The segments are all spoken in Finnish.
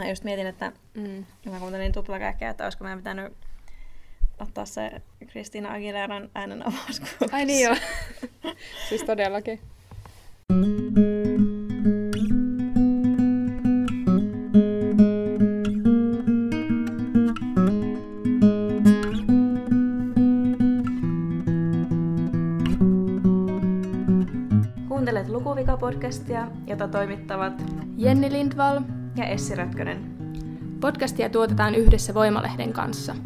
Mä just mietin, että mm. mä kuuntelin tuplakäkkeä, että olisiko meidän pitänyt ottaa se Kristiina Aguileran äänen avauskuvaus. Ai niin joo. siis todellakin. Kuuntelet Lukuvika-podcastia, jota toimittavat Jenni Lindvall. Ja Essi Rötkönen. Podcastia tuotetaan yhdessä Voimalehden kanssa.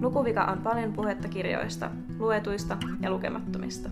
Lukuvika on paljon puhetta kirjoista, luetuista ja lukemattomista.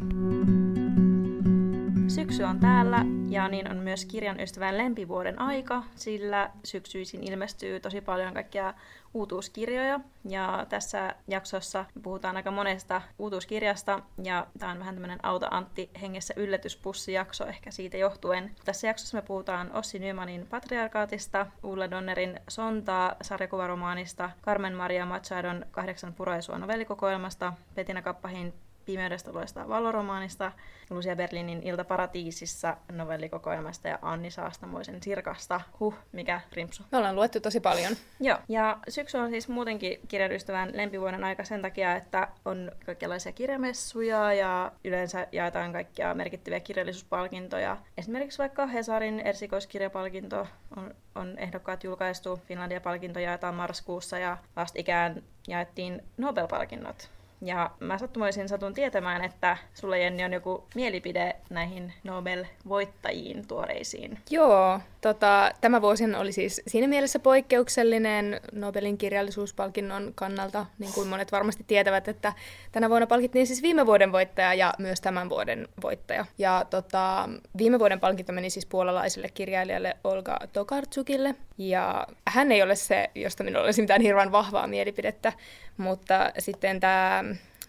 Syksy on täällä ja niin on myös kirjan ystävän lempivuoden aika, sillä syksyisin ilmestyy tosi paljon kaikkia uutuuskirjoja. Ja tässä jaksossa puhutaan aika monesta uutuuskirjasta ja tämä on vähän tämmöinen Auta Antti hengessä yllätyspussijakso ehkä siitä johtuen. Tässä jaksossa me puhutaan Ossi Nymanin Patriarkaatista, Ulla Donnerin Sontaa sarjakuvaromaanista, Carmen Maria Machadon Kahdeksan puraisua novellikokoelmasta, Petina Kappahin Pimeydestä loistaa valoromaanista, Lucia Berlinin Ilta paratiisissa novellikokoelmasta ja Anni Saastamoisen Sirkasta. Huh, mikä rimpsu. Me ollaan luettu tosi paljon. Joo, ja syksy on siis muutenkin kirjan ystävän lempivuoden aika sen takia, että on kaikenlaisia kirjamessuja ja yleensä jaetaan kaikkia merkittäviä kirjallisuuspalkintoja. Esimerkiksi vaikka Hesarin ersikoiskirjapalkinto on, on ehdokkaat julkaistu, Finlandia-palkinto jaetaan marraskuussa ja vastikään jaettiin Nobel-palkinnot. Ja mä sattumoisin satun tietämään, että sulla Jenni on joku mielipide näihin Nobel-voittajiin tuoreisiin. Joo, tota, tämä vuosi oli siis siinä mielessä poikkeuksellinen Nobelin kirjallisuuspalkinnon kannalta, niin kuin monet varmasti tietävät, että tänä vuonna palkittiin siis viime vuoden voittaja ja myös tämän vuoden voittaja. Ja tota, viime vuoden palkinto meni siis puolalaiselle kirjailijalle Olga Tokarczukille, ja hän ei ole se, josta minulla olisi mitään hirveän vahvaa mielipidettä, mutta sitten tämä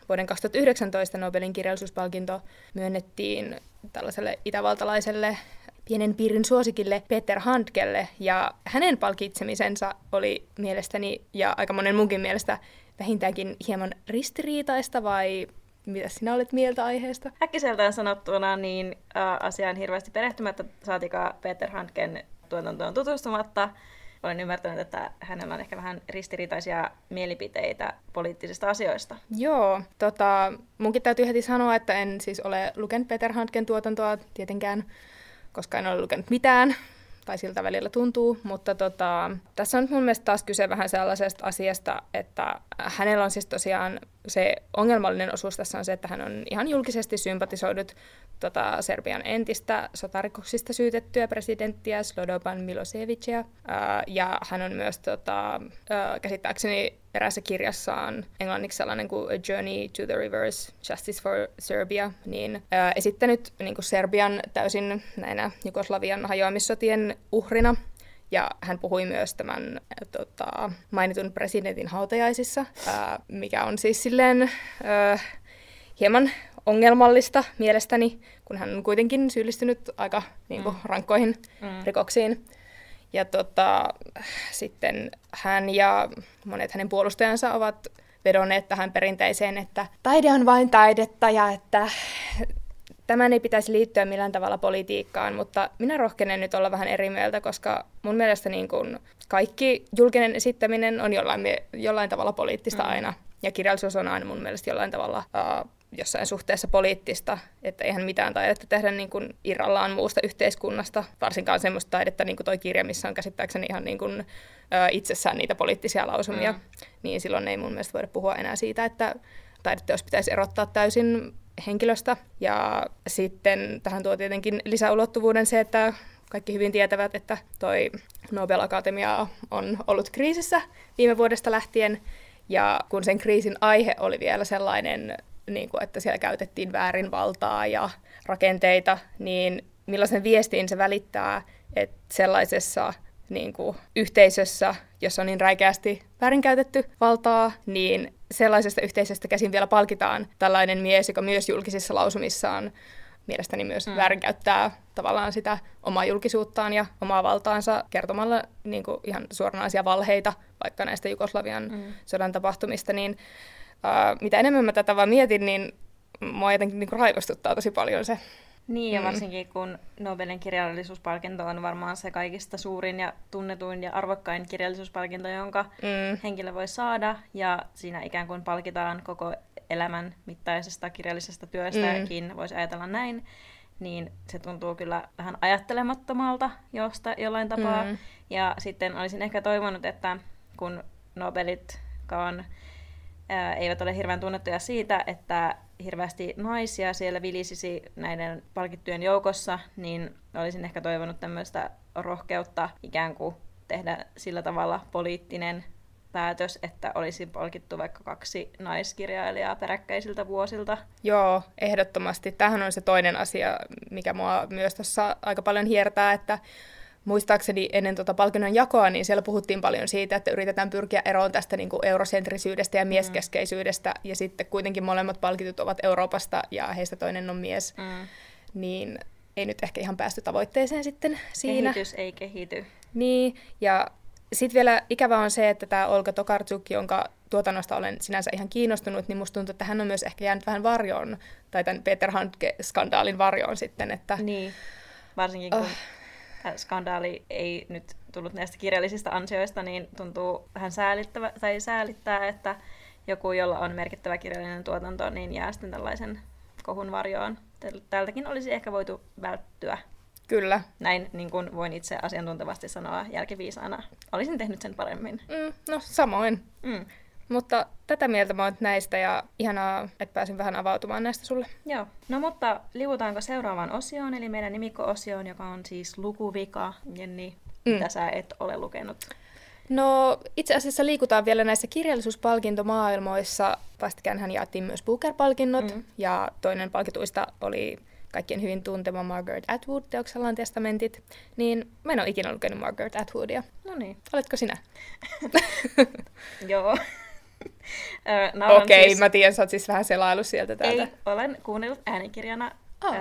vuoden 2019 Nobelin kirjallisuuspalkinto myönnettiin tällaiselle itävaltalaiselle pienen piirin suosikille Peter Handkelle, ja hänen palkitsemisensa oli mielestäni, ja aika monen munkin mielestä, vähintäänkin hieman ristiriitaista, vai mitä sinä olet mieltä aiheesta? Äkkiseltään sanottuna niin asiaan hirveästi perehtymättä saatikaan Peter Handken tuotantoon tutustumatta. Olen ymmärtänyt, että hänellä on ehkä vähän ristiriitaisia mielipiteitä poliittisista asioista. Joo, tota, munkin täytyy heti sanoa, että en siis ole lukenut Peter Handken tuotantoa tietenkään, koska en ole lukenut mitään, tai siltä välillä tuntuu, mutta tota, tässä on mun mielestä taas kyse vähän sellaisesta asiasta, että hänellä on siis tosiaan se ongelmallinen osuus tässä on se, että hän on ihan julkisesti sympatisoidut tota, Serbian entistä sotarikoksista syytettyä presidenttiä Slobodan Milosevicia. Ää, ja hän on myös tota, ää, käsittääkseni eräässä kirjassaan englanniksi sellainen kuin A Journey to the Reverse Justice for Serbia, niin ää, esittänyt niin kuin Serbian täysin näinä Jugoslavian hajoamissotien uhrina. Ja hän puhui myös tämän tota, mainitun presidentin hautajaisissa, ää, mikä on siis silleen ää, hieman ongelmallista mielestäni, kun hän on kuitenkin syyllistynyt aika niin kuin, mm. rankkoihin mm. rikoksiin. Ja tota, sitten hän ja monet hänen puolustajansa ovat vedonneet tähän perinteiseen, että taide on vain taidetta ja että tämän ei pitäisi liittyä millään tavalla politiikkaan, mutta minä rohkenen nyt olla vähän eri mieltä, koska mun mielestä niin kuin kaikki julkinen esittäminen on jollain, jollain tavalla poliittista mm. aina. Ja kirjallisuus on aina mun mielestä jollain tavalla uh, jossain suhteessa poliittista, että eihän mitään taidetta tehdä niin kuin irrallaan muusta yhteiskunnasta, varsinkaan semmoista taidetta niin kuin toi kirja, missä on käsittääkseni ihan niin kuin, ö, itsessään niitä poliittisia lausumia, mm. niin silloin ei mun mielestä voida puhua enää siitä, että taideteos pitäisi erottaa täysin henkilöstä. Ja sitten tähän tuo tietenkin lisäulottuvuuden se, että kaikki hyvin tietävät, että toi Nobel Akatemia on ollut kriisissä viime vuodesta lähtien, ja kun sen kriisin aihe oli vielä sellainen niin kuin, että siellä käytettiin väärin valtaa ja rakenteita, niin millaisen viestin se välittää, että sellaisessa niin kuin, yhteisössä, jossa on niin räikeästi väärinkäytetty valtaa, niin sellaisesta yhteisöstä käsin vielä palkitaan tällainen mies, joka myös julkisissa lausumissaan mielestäni myös mm. väärinkäyttää tavallaan sitä omaa julkisuuttaan ja omaa valtaansa kertomalla niin kuin ihan suoranaisia valheita vaikka näistä Jugoslavian mm. sodan tapahtumista, niin Uh, mitä enemmän mä tätä vaan mietin, niin mua jotenkin niin raivostuttaa tosi paljon se, Niin, ja mm. varsinkin kun Nobelin kirjallisuuspalkinto on varmaan se kaikista suurin ja tunnetuin ja arvokkain kirjallisuuspalkinto, jonka mm. henkilö voi saada, ja siinä ikään kuin palkitaan koko elämän mittaisesta kirjallisesta työstäkin, mm. voisi ajatella näin, niin se tuntuu kyllä vähän ajattelemattomalta josta, jollain tapaa. Mm. Ja sitten olisin ehkä toivonut, että kun Nobelitkaan ää, eivät ole hirveän tunnettuja siitä, että hirveästi naisia siellä vilisisi näiden palkittujen joukossa, niin olisin ehkä toivonut tämmöistä rohkeutta ikään kuin tehdä sillä tavalla poliittinen päätös, että olisi palkittu vaikka kaksi naiskirjailijaa peräkkäisiltä vuosilta. Joo, ehdottomasti. Tähän on se toinen asia, mikä mua myös tässä aika paljon hiertää, että muistaakseni ennen tuota palkinnon jakoa, niin siellä puhuttiin paljon siitä, että yritetään pyrkiä eroon tästä niin kuin eurosentrisyydestä ja mm. mieskeskeisyydestä, mm. ja sitten kuitenkin molemmat palkitut ovat Euroopasta, ja heistä toinen on mies. Mm. Niin ei nyt ehkä ihan päästy tavoitteeseen sitten siinä. Kehitys ei kehity. Niin, ja sitten vielä ikävä on se, että tämä Olga Tokarczuk, jonka tuotannosta olen sinänsä ihan kiinnostunut, niin musta tuntuu, että hän on myös ehkä jäänyt vähän varjoon, tai tämän Peter Handke-skandaalin varjoon sitten. Että, niin, varsinkin kun oh. Skandaali ei nyt tullut näistä kirjallisista ansioista, niin tuntuu vähän säälittävä, tai säälittää, että joku, jolla on merkittävä kirjallinen tuotanto, niin jää sitten tällaisen kohun varjoon. Tältäkin olisi ehkä voitu välttyä. Kyllä. Näin niin kuin voin itse asiantuntevasti sanoa jälkiviisaana. Olisin tehnyt sen paremmin. Mm, no samoin. Mm. Mutta tätä mieltä mä oon näistä ja ihanaa, että pääsin vähän avautumaan näistä sulle. Joo. No mutta liuutaanko seuraavaan osioon, eli meidän nimikko-osioon, joka on siis lukuvika. Jenni, mm. mitä sä et ole lukenut? No itse asiassa liikutaan vielä näissä kirjallisuuspalkintomaailmoissa. Vastikään hän jaettiin myös Booker-palkinnot mm. ja toinen palkituista oli kaikkien hyvin tuntema Margaret Atwood teoksellaan testamentit, niin mä en ole ikinä lukenut Margaret Atwoodia. No niin. Oletko sinä? Joo. Okei, okay, siis... mä tiedän, sä oot siis vähän selailu sieltä täältä. Ei, olen kuunnellut äänikirjana oh.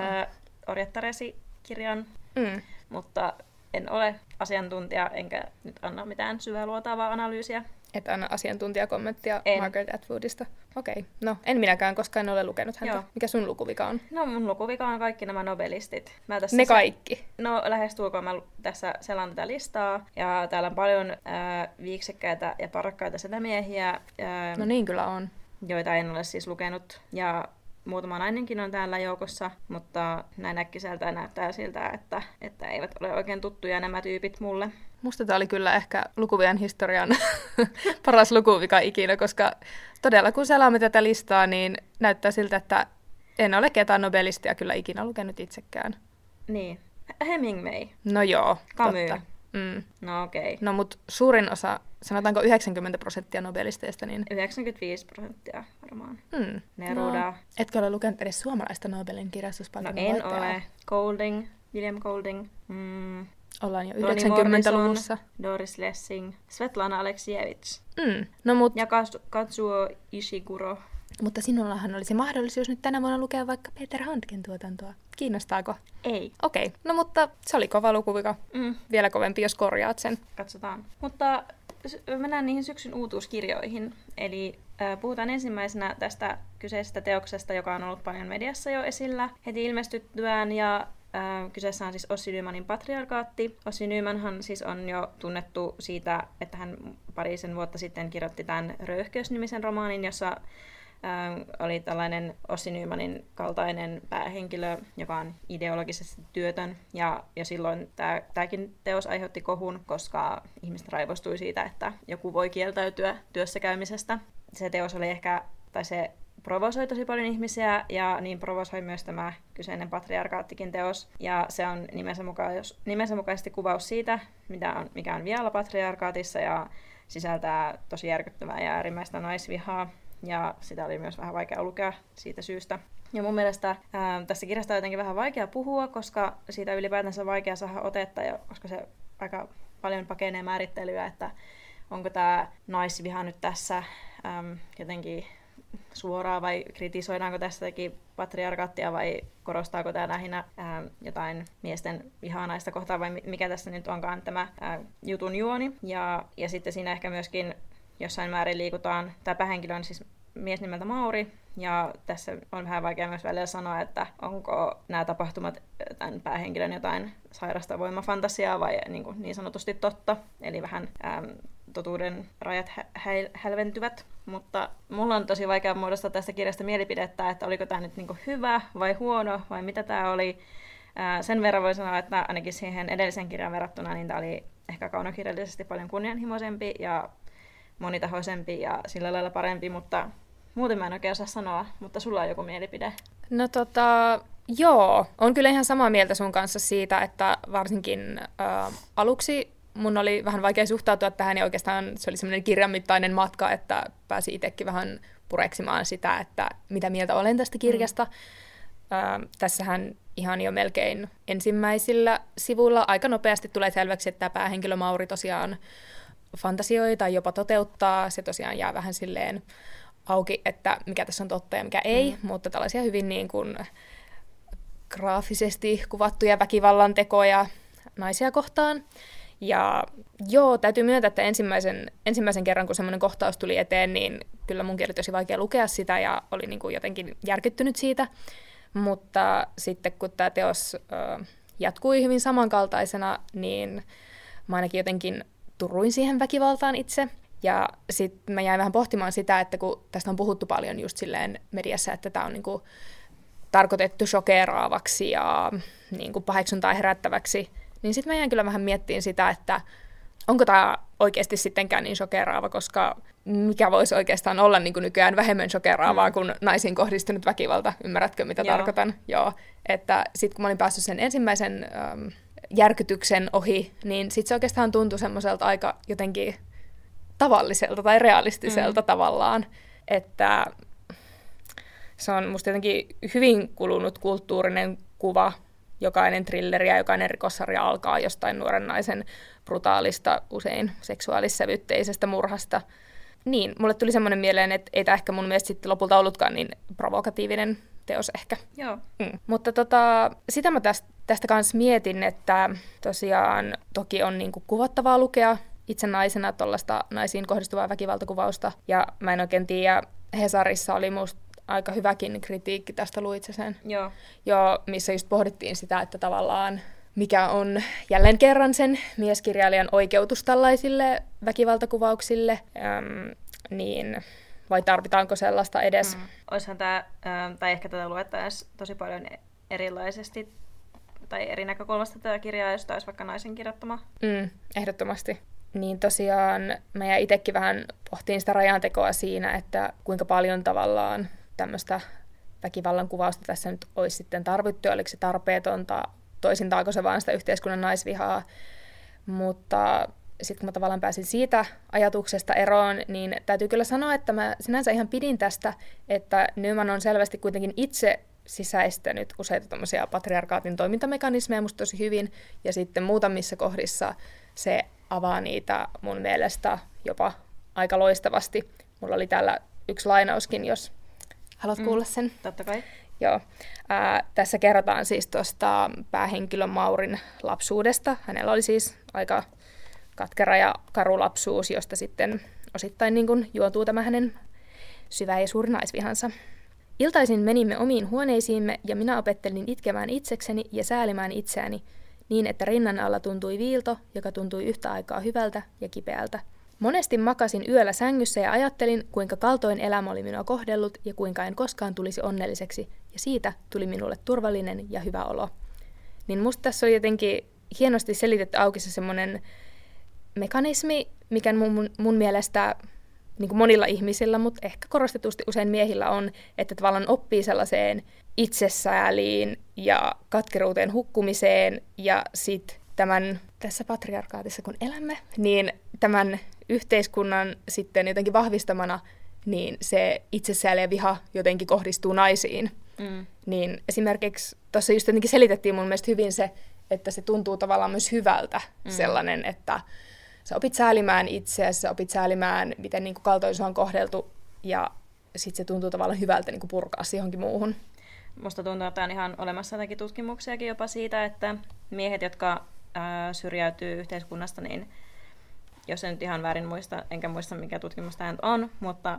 Orjattaresi-kirjan, mm. mutta en ole asiantuntija, enkä nyt anna mitään syvää luotaavaa analyysiä. Et anna asiantuntijakommenttia en. Margaret Atwoodista. Okei, okay. no en minäkään, koska en ole lukenut häntä. Joo. Mikä sun lukuvika on? No mun lukuvika on kaikki nämä nobelistit. Mä tässä ne kaikki? Se... No lähestulkoon mä tässä selaan tätä listaa. Ja täällä on paljon äh, viiksekkäitä ja parakkaita setämiehiä. Äh, no niin kyllä on. Joita en ole siis lukenut. Ja muutama nainenkin on täällä joukossa, mutta näin äkkiseltä näyttää siltä, että, että eivät ole oikein tuttuja nämä tyypit mulle. Musta tämä oli kyllä ehkä lukuvien historian paras lukuvika ikinä, koska todella kun selaamme tätä listaa, niin näyttää siltä, että en ole ketään nobelistia kyllä ikinä lukenut itsekään. Niin. Hemingway. No joo, Camus. totta. Mm. No okei. Okay. No mutta suurin osa, sanotaanko 90 prosenttia nobelisteista, niin... 95 prosenttia varmaan. Mm. Neruda. No, etkö ole lukenut edes suomalaista Nobelin kirjastuspalkinnon No en voittajaa? ole. Golding, William Golding. Mm. Ollaan jo 90-luvussa. Doris Lessing, Svetlana Aleksievich. Mm. No, mut... Ja Katsuo Ishiguro. Mutta sinullahan olisi mahdollisuus nyt tänä vuonna lukea vaikka Peter Handken tuotantoa. Kiinnostaako? Ei. Okei, okay. no mutta se oli kova lukuvika. Mm. Vielä kovempi, jos korjaat sen. Katsotaan. Mutta mennään niihin syksyn uutuuskirjoihin. Eli äh, puhutaan ensimmäisenä tästä kyseisestä teoksesta, joka on ollut paljon mediassa jo esillä heti ilmestyttyään. Ja Kyseessä on siis Ossi Nymanin patriarkaatti. Ossi Nymanhan siis on jo tunnettu siitä, että hän parisen vuotta sitten kirjoitti tämän Röyhkeys-nimisen romaanin, jossa oli tällainen Ossi Nymanin kaltainen päähenkilö, joka on ideologisesti työtön. Ja, ja silloin tämäkin teos aiheutti kohun, koska ihmiset raivostui siitä, että joku voi kieltäytyä työssäkäymisestä. Se teos oli ehkä, tai se provosoi tosi paljon ihmisiä ja niin provosoi myös tämä kyseinen patriarkaattikin teos. Ja se on nimensä, muka, jos, nimensä mukaisesti kuvaus siitä, mitä on, mikä on vielä patriarkaatissa ja sisältää tosi järkyttävää ja äärimmäistä naisvihaa. Ja sitä oli myös vähän vaikea lukea siitä syystä. Ja mun mielestä ää, tässä kirjasta on jotenkin vähän vaikea puhua, koska siitä ylipäätänsä on vaikea saada otetta, ja, koska se aika paljon pakenee määrittelyä, että onko tämä naisviha nyt tässä äm, jotenkin suoraan vai kritisoidaanko tästäkin patriarkaattia vai korostaako tämä lähinnä ää, jotain miesten vihaa naista kohtaan vai mikä tässä nyt onkaan tämä ää, jutun juoni. Ja, ja sitten siinä ehkä myöskin jossain määrin liikutaan, tämä päähenkilö on siis mies nimeltä Mauri, ja tässä on vähän vaikea myös välillä sanoa, että onko nämä tapahtumat tämän päähenkilön jotain sairasta voimafantasiaa vai niin, kuin niin sanotusti totta, eli vähän äm, totuuden rajat hä- hä- hälventyvät. Mutta mulla on tosi vaikea muodostaa tästä kirjasta mielipidettä, että oliko tämä nyt niin kuin hyvä vai huono vai mitä tämä oli. Ää, sen verran voi sanoa, että ainakin siihen edellisen kirjan verrattuna niin tämä oli ehkä kaunokirjallisesti paljon kunnianhimoisempi ja monitahoisempi ja sillä lailla parempi, mutta muuten mä en oikein osaa sanoa, mutta sulla on joku mielipide. No tota, joo, on kyllä ihan samaa mieltä sun kanssa siitä, että varsinkin ä, aluksi mun oli vähän vaikea suhtautua tähän ja oikeastaan se oli semmoinen kirjanmittainen matka, että pääsi itsekin vähän pureksimaan sitä, että mitä mieltä olen tästä kirjasta. Mm. Ä, tässähän ihan jo melkein ensimmäisillä sivuilla aika nopeasti tulee selväksi, että päähenkilö Mauri tosiaan fantasioi tai jopa toteuttaa. Se tosiaan jää vähän silleen auki, että mikä tässä on totta ja mikä ei, mm. mutta tällaisia hyvin niin kuin graafisesti kuvattuja väkivallan tekoja naisia kohtaan. Ja joo, täytyy myöntää, että ensimmäisen, ensimmäisen kerran, kun semmoinen kohtaus tuli eteen, niin kyllä mun oli tosi vaikea lukea sitä ja oli niin kuin jotenkin järkyttynyt siitä. Mutta sitten kun tämä teos ö, jatkui hyvin samankaltaisena, niin mä ainakin jotenkin turuin siihen väkivaltaan itse. Ja sitten mä jäin vähän pohtimaan sitä, että kun tästä on puhuttu paljon just silleen mediassa, että tämä on niinku tarkoitettu shokeraavaksi ja niinku paheksuntaa herättäväksi, niin sitten mä jäin kyllä vähän miettiin sitä, että onko tämä oikeasti sittenkään niin shokeraava, koska mikä voisi oikeastaan olla niin kuin nykyään vähemmän shokeraavaa mm. kuin naisiin kohdistunut väkivalta. Ymmärrätkö, mitä Joo. tarkoitan? Joo. Että sitten kun mä olin päässyt sen ensimmäisen ähm, järkytyksen ohi, niin sitten se oikeastaan tuntui semmoiselta aika jotenkin tavalliselta tai realistiselta mm. tavallaan. Että se on musta jotenkin hyvin kulunut kulttuurinen kuva. Jokainen trilleri ja jokainen rikossarja alkaa jostain nuoren naisen brutaalista, usein seksuaalissävytteisestä murhasta. Niin, mulle tuli semmoinen mieleen, että ei tämä ehkä mun mielestä sitten lopulta ollutkaan niin provokatiivinen teos ehkä. Joo. Mm. Mutta tota, sitä mä tästä, tästä kanssa mietin, että tosiaan toki on niinku kuvottavaa lukea itse naisena tuollaista naisiin kohdistuvaa väkivaltakuvausta. Ja mä en oikein tiedä, Hesarissa oli musta aika hyväkin kritiikki tästä, luitse sen? Joo. Joo, missä just pohdittiin sitä, että tavallaan mikä on jälleen kerran sen mieskirjailijan oikeutus tällaisille väkivaltakuvauksille, äm, niin vai tarvitaanko sellaista edes? Mm. Oishan tämä, tai ehkä tätä luettaisiin tosi paljon erilaisesti tai eri näkökulmasta tätä kirjaa, jos olisi vaikka naisen kirjoittama. Mm, ehdottomasti. Niin tosiaan mä itsekin vähän pohtiin sitä rajantekoa siinä, että kuinka paljon tavallaan tämmöistä väkivallan kuvausta tässä nyt olisi sitten tarvittu, oliko se tarpeetonta, toisintaako se vaan sitä yhteiskunnan naisvihaa. Mutta sitten kun mä tavallaan pääsin siitä ajatuksesta eroon, niin täytyy kyllä sanoa, että mä sinänsä ihan pidin tästä, että Nyman on selvästi kuitenkin itse sisäistänyt useita tämmöisiä patriarkaatin toimintamekanismeja musta tosi hyvin, ja sitten muutamissa kohdissa se avaa niitä mun mielestä jopa aika loistavasti. Mulla oli täällä yksi lainauskin, jos haluat mm, kuulla sen. Totta kai. Joo. Ää, tässä kerrotaan siis tuosta päähenkilön Maurin lapsuudesta. Hänellä oli siis aika katkera ja karu lapsuus, josta sitten osittain niin kuin juontuu tämä hänen syvä ja suuri naisvihansa. Iltaisin menimme omiin huoneisiimme ja minä opettelin itkemään itsekseni ja säälimään itseäni, niin että rinnan alla tuntui viilto, joka tuntui yhtä aikaa hyvältä ja kipeältä. Monesti makasin yöllä sängyssä ja ajattelin, kuinka kaltoin elämä oli minua kohdellut ja kuinka en koskaan tulisi onnelliseksi, ja siitä tuli minulle turvallinen ja hyvä olo. Niin musta tässä oli jotenkin hienosti selitetty auki se semmoinen mekanismi, mikä mun, mun, mielestä niin kuin monilla ihmisillä, mutta ehkä korostetusti usein miehillä on, että tavallaan oppii sellaiseen itsesääliin ja katkeruuteen hukkumiseen ja sitten tämän tässä patriarkaatissa kun elämme, niin tämän yhteiskunnan sitten jotenkin vahvistamana, niin se itsesääli ja viha jotenkin kohdistuu naisiin. Mm. Niin esimerkiksi tuossa just jotenkin selitettiin mun mielestä hyvin se, että se tuntuu tavallaan myös hyvältä mm. sellainen, että sä opit säälimään itseäsi, sä opit säälimään, miten niin kaltoin on kohdeltu, ja sitten se tuntuu tavallaan hyvältä niin kuin purkaa johonkin muuhun. Musta tuntuu, että on ihan olemassa jotakin tutkimuksiakin jopa siitä, että miehet, jotka ää, syrjäytyy yhteiskunnasta, niin jos en nyt ihan väärin muista, enkä muista mikä tutkimus tämä on, mutta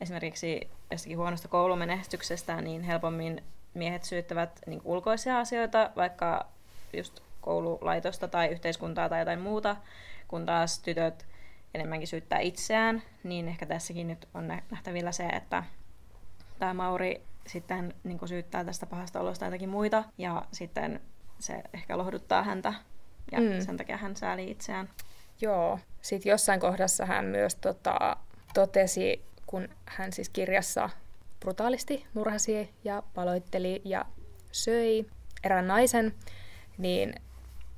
esimerkiksi jostakin huonosta koulumenestyksestä, niin helpommin miehet syyttävät niin ulkoisia asioita, vaikka just koululaitosta tai yhteiskuntaa tai jotain muuta, kun taas tytöt enemmänkin syyttää itseään, niin ehkä tässäkin nyt on nähtävillä se, että tämä Mauri sitten niin syyttää tästä pahasta olosta jotakin muita, ja sitten se ehkä lohduttaa häntä, ja mm. sen takia hän sääli itseään. Joo. Sitten jossain kohdassa hän myös tota, totesi, kun hän siis kirjassa brutaalisti murhasi ja paloitteli ja söi erään naisen, niin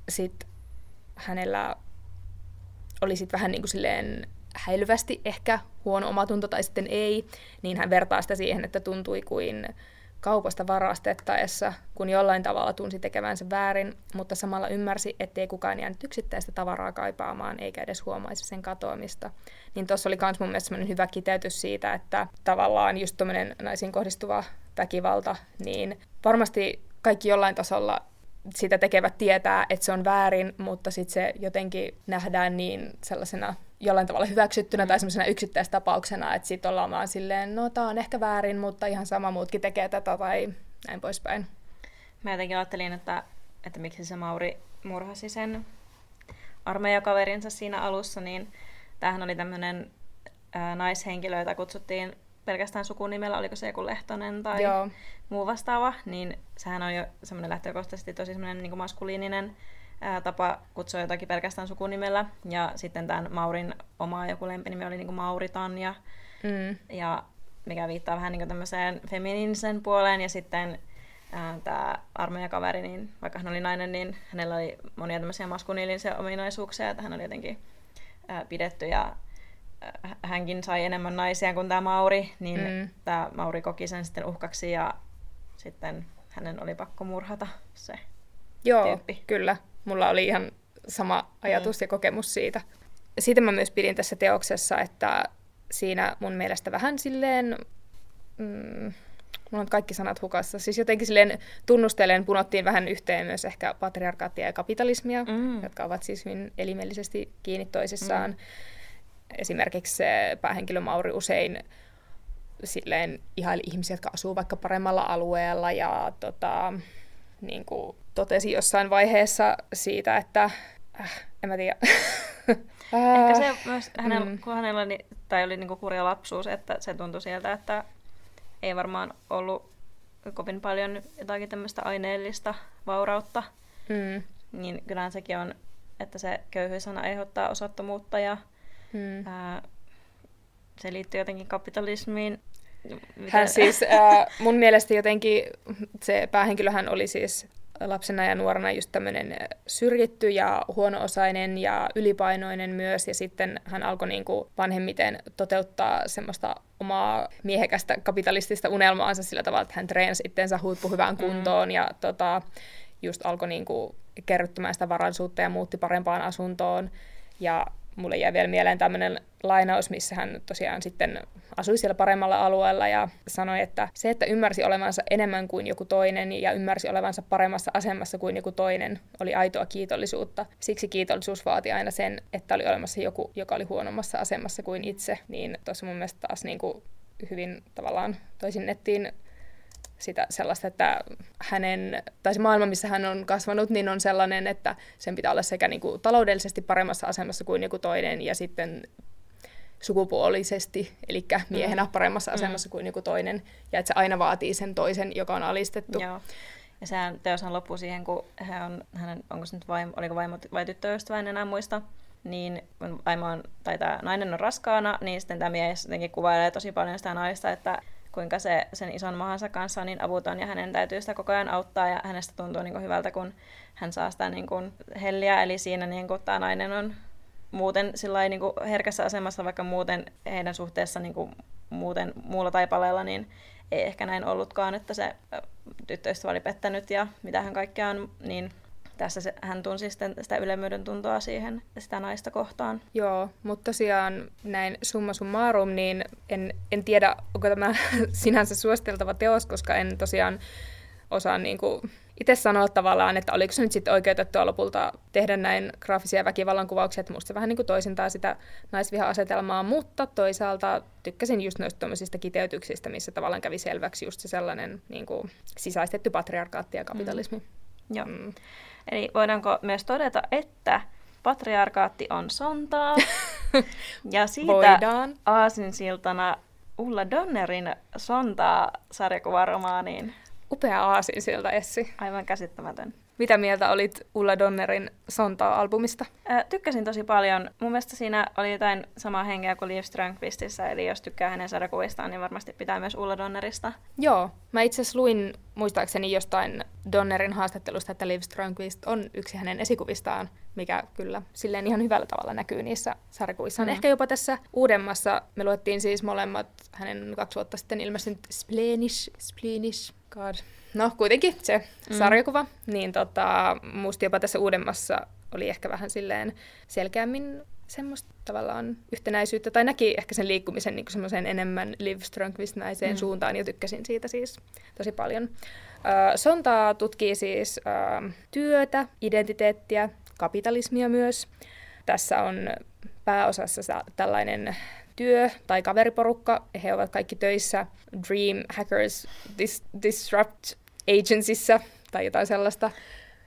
sitten hänellä oli sitten vähän niin kuin silleen häilyvästi ehkä huono omatunto tai sitten ei, niin hän vertaa sitä siihen, että tuntui kuin kaupasta varastettaessa, kun jollain tavalla tunsi tekevänsä väärin, mutta samalla ymmärsi, ettei kukaan jäänyt yksittäistä tavaraa kaipaamaan eikä edes huomaisi sen katoamista. Niin tuossa oli myös mun mielestä hyvä kiteytys siitä, että tavallaan just tuommoinen naisiin kohdistuva väkivalta, niin varmasti kaikki jollain tasolla sitä tekevät tietää, että se on väärin, mutta sitten se jotenkin nähdään niin sellaisena jollain tavalla hyväksyttynä tai semmoisena yksittäistapauksena, että sitten ollaan vaan silleen, no tämä on ehkä väärin, mutta ihan sama muutkin tekee tätä tai näin poispäin. Mä jotenkin ajattelin, että, että miksi se Mauri murhasi sen armeijakaverinsa siinä alussa, niin tämähän oli tämmöinen naishenkilö, jota kutsuttiin pelkästään sukunimellä, oliko se joku Lehtonen tai Joo. muu vastaava, niin sehän on jo semmoinen lähtökohtaisesti tosi semmoinen niin maskuliininen ää, tapa kutsua jotakin pelkästään sukunimellä. Ja sitten tämän Maurin oma joku lempinimi oli niin kuin Mauritan, ja, mm. ja mikä viittaa vähän niin tämmöiseen feminiinisen puoleen. Ja sitten tämä armeijakaveri, niin vaikka hän oli nainen, niin hänellä oli monia tämmöisiä maskuliinisia ominaisuuksia, että hän oli jotenkin ää, pidetty ja hänkin sai enemmän naisia kuin tämä Mauri, niin mm. tämä Mauri koki sen sitten uhkaksi ja sitten hänen oli pakko murhata se Joo, tyyppi. kyllä. Mulla oli ihan sama ajatus mm. ja kokemus siitä. Siitä mä myös pidin tässä teoksessa, että siinä mun mielestä vähän silleen... Mm, mulla on kaikki sanat hukassa. Siis jotenkin silleen tunnustellen punottiin vähän yhteen myös ehkä patriarkaattia ja kapitalismia, mm. jotka ovat siis hyvin elimellisesti kiinni toisissaan. Mm esimerkiksi se päähenkilö Mauri usein silleen ihaili ihmisiä, jotka asuu vaikka paremmalla alueella ja tota, niin kuin totesi jossain vaiheessa siitä, että äh, en mä tiedä. Ehkä se myös, hänellä, mm. kun hänellä oli, tai oli niin kurja lapsuus, että se tuntui sieltä, että ei varmaan ollut kovin paljon jotakin tämmöistä aineellista vaurautta. Mm. Niin kyllähän sekin on, että se köyhyys aina aiheuttaa osattomuutta ja Hmm. Ää, se liittyy jotenkin kapitalismiin. Mitä... Hän siis, ää, mun mielestä jotenkin se päähenkilöhän oli siis lapsena ja nuorena just tämmöinen syrjitty ja huono-osainen ja ylipainoinen myös, ja sitten hän alkoi niin kuin vanhemmiten toteuttaa semmoista omaa miehekästä kapitalistista unelmaansa sillä tavalla, että hän treenasi itseensä huippuhyvään hmm. kuntoon mm. ja tota, just alkoi niin kuin kerryttämään sitä varallisuutta ja muutti parempaan asuntoon. Ja mulle jäi vielä mieleen tämmöinen lainaus, missä hän tosiaan sitten asui siellä paremmalla alueella ja sanoi, että se, että ymmärsi olevansa enemmän kuin joku toinen ja ymmärsi olevansa paremmassa asemassa kuin joku toinen, oli aitoa kiitollisuutta. Siksi kiitollisuus vaati aina sen, että oli olemassa joku, joka oli huonommassa asemassa kuin itse. Niin tuossa mun mielestä taas niin kuin hyvin tavallaan toisin nettiin sitä sellaista, että hänen, tai se maailma, missä hän on kasvanut, niin on sellainen, että sen pitää olla sekä niin kuin taloudellisesti paremmassa asemassa kuin joku toinen, ja sitten sukupuolisesti, eli miehenä mm. paremmassa mm. asemassa kuin joku toinen, ja että se aina vaatii sen toisen, joka on alistettu. Joo. Ja sehän teoshan loppuu siihen, kun hän on, hänen, onko se nyt vaimo, oliko vaimo vai tyttöystävä, en enää muista, niin kun vaimo on, tai tämä nainen on raskaana, niin sitten tämä mies jotenkin kuvailee tosi paljon sitä naista, että kuinka se sen ison mahansa kanssa on niin avuton ja hänen täytyy sitä koko ajan auttaa ja hänestä tuntuu niin kuin hyvältä, kun hän saa sitä niin kuin helliä. Eli siinä niin kuin tämä nainen on muuten niin kuin herkässä asemassa, vaikka muuten heidän suhteessa niin kuin muuten muulla taipaleella, niin ei ehkä näin ollutkaan, että se tyttöystävä oli pettänyt ja mitä hän kaikkea on, niin tässä se, hän tunsi sitten sitä ylemmyyden tuntoa siihen sitä naista kohtaan. Joo, mutta tosiaan näin summa summarum, niin en, en tiedä, onko tämä sinänsä suositeltava teos, koska en tosiaan osaa niin kuin itse sanoa tavallaan, että oliko se nyt sitten oikeutettua lopulta tehdä näin graafisia väkivallankuvauksia, että musta se vähän niin kuin toisintaa sitä naisviha-asetelmaa, mutta toisaalta tykkäsin just noista tuommoisista kiteytyksistä, missä tavallaan kävi selväksi just se sellainen niin kuin sisäistetty patriarkaatti ja kapitalismi. Mm. Joo. Mm. Eli voidaanko myös todeta, että patriarkaatti on sontaa, ja siitä Voidaan. aasinsiltana Ulla Donnerin sontaa sarjakuvaromaaniin. Upea aasinsilta, Essi. Aivan käsittämätön. Mitä mieltä olit Ulla Donnerin Sontaa-albumista? Ää, tykkäsin tosi paljon. Mun mielestä siinä oli jotain samaa henkeä kuin Liv Strömquistissä, eli jos tykkää hänen sarjakuvistaan, niin varmasti pitää myös Ulla Donnerista. Joo, mä itse luin muistaakseni jostain Donnerin haastattelusta, että Liv Strömquist on yksi hänen esikuvistaan, mikä kyllä silleen ihan hyvällä tavalla näkyy niissä sarjakuvissaan. Mm. Ehkä jopa tässä uudemmassa, me luettiin siis molemmat hänen kaksi vuotta sitten ilmestynyt Splenish, Splenish, God, no kuitenkin se mm. sarjakuva, niin tota, musta jopa tässä uudemmassa oli ehkä vähän silleen selkeämmin semmoista tavallaan yhtenäisyyttä, tai näki ehkä sen liikkumisen niin semmoiseen enemmän Liv Strömquist-näiseen mm. suuntaan, ja tykkäsin siitä siis tosi paljon. Äh, Sontaa tutkii siis äh, työtä, identiteettiä, kapitalismia myös. Tässä on pääosassa tällainen työ- tai kaveriporukka. He ovat kaikki töissä Dream Hackers Dis- Disrupt Agencyssä tai jotain sellaista.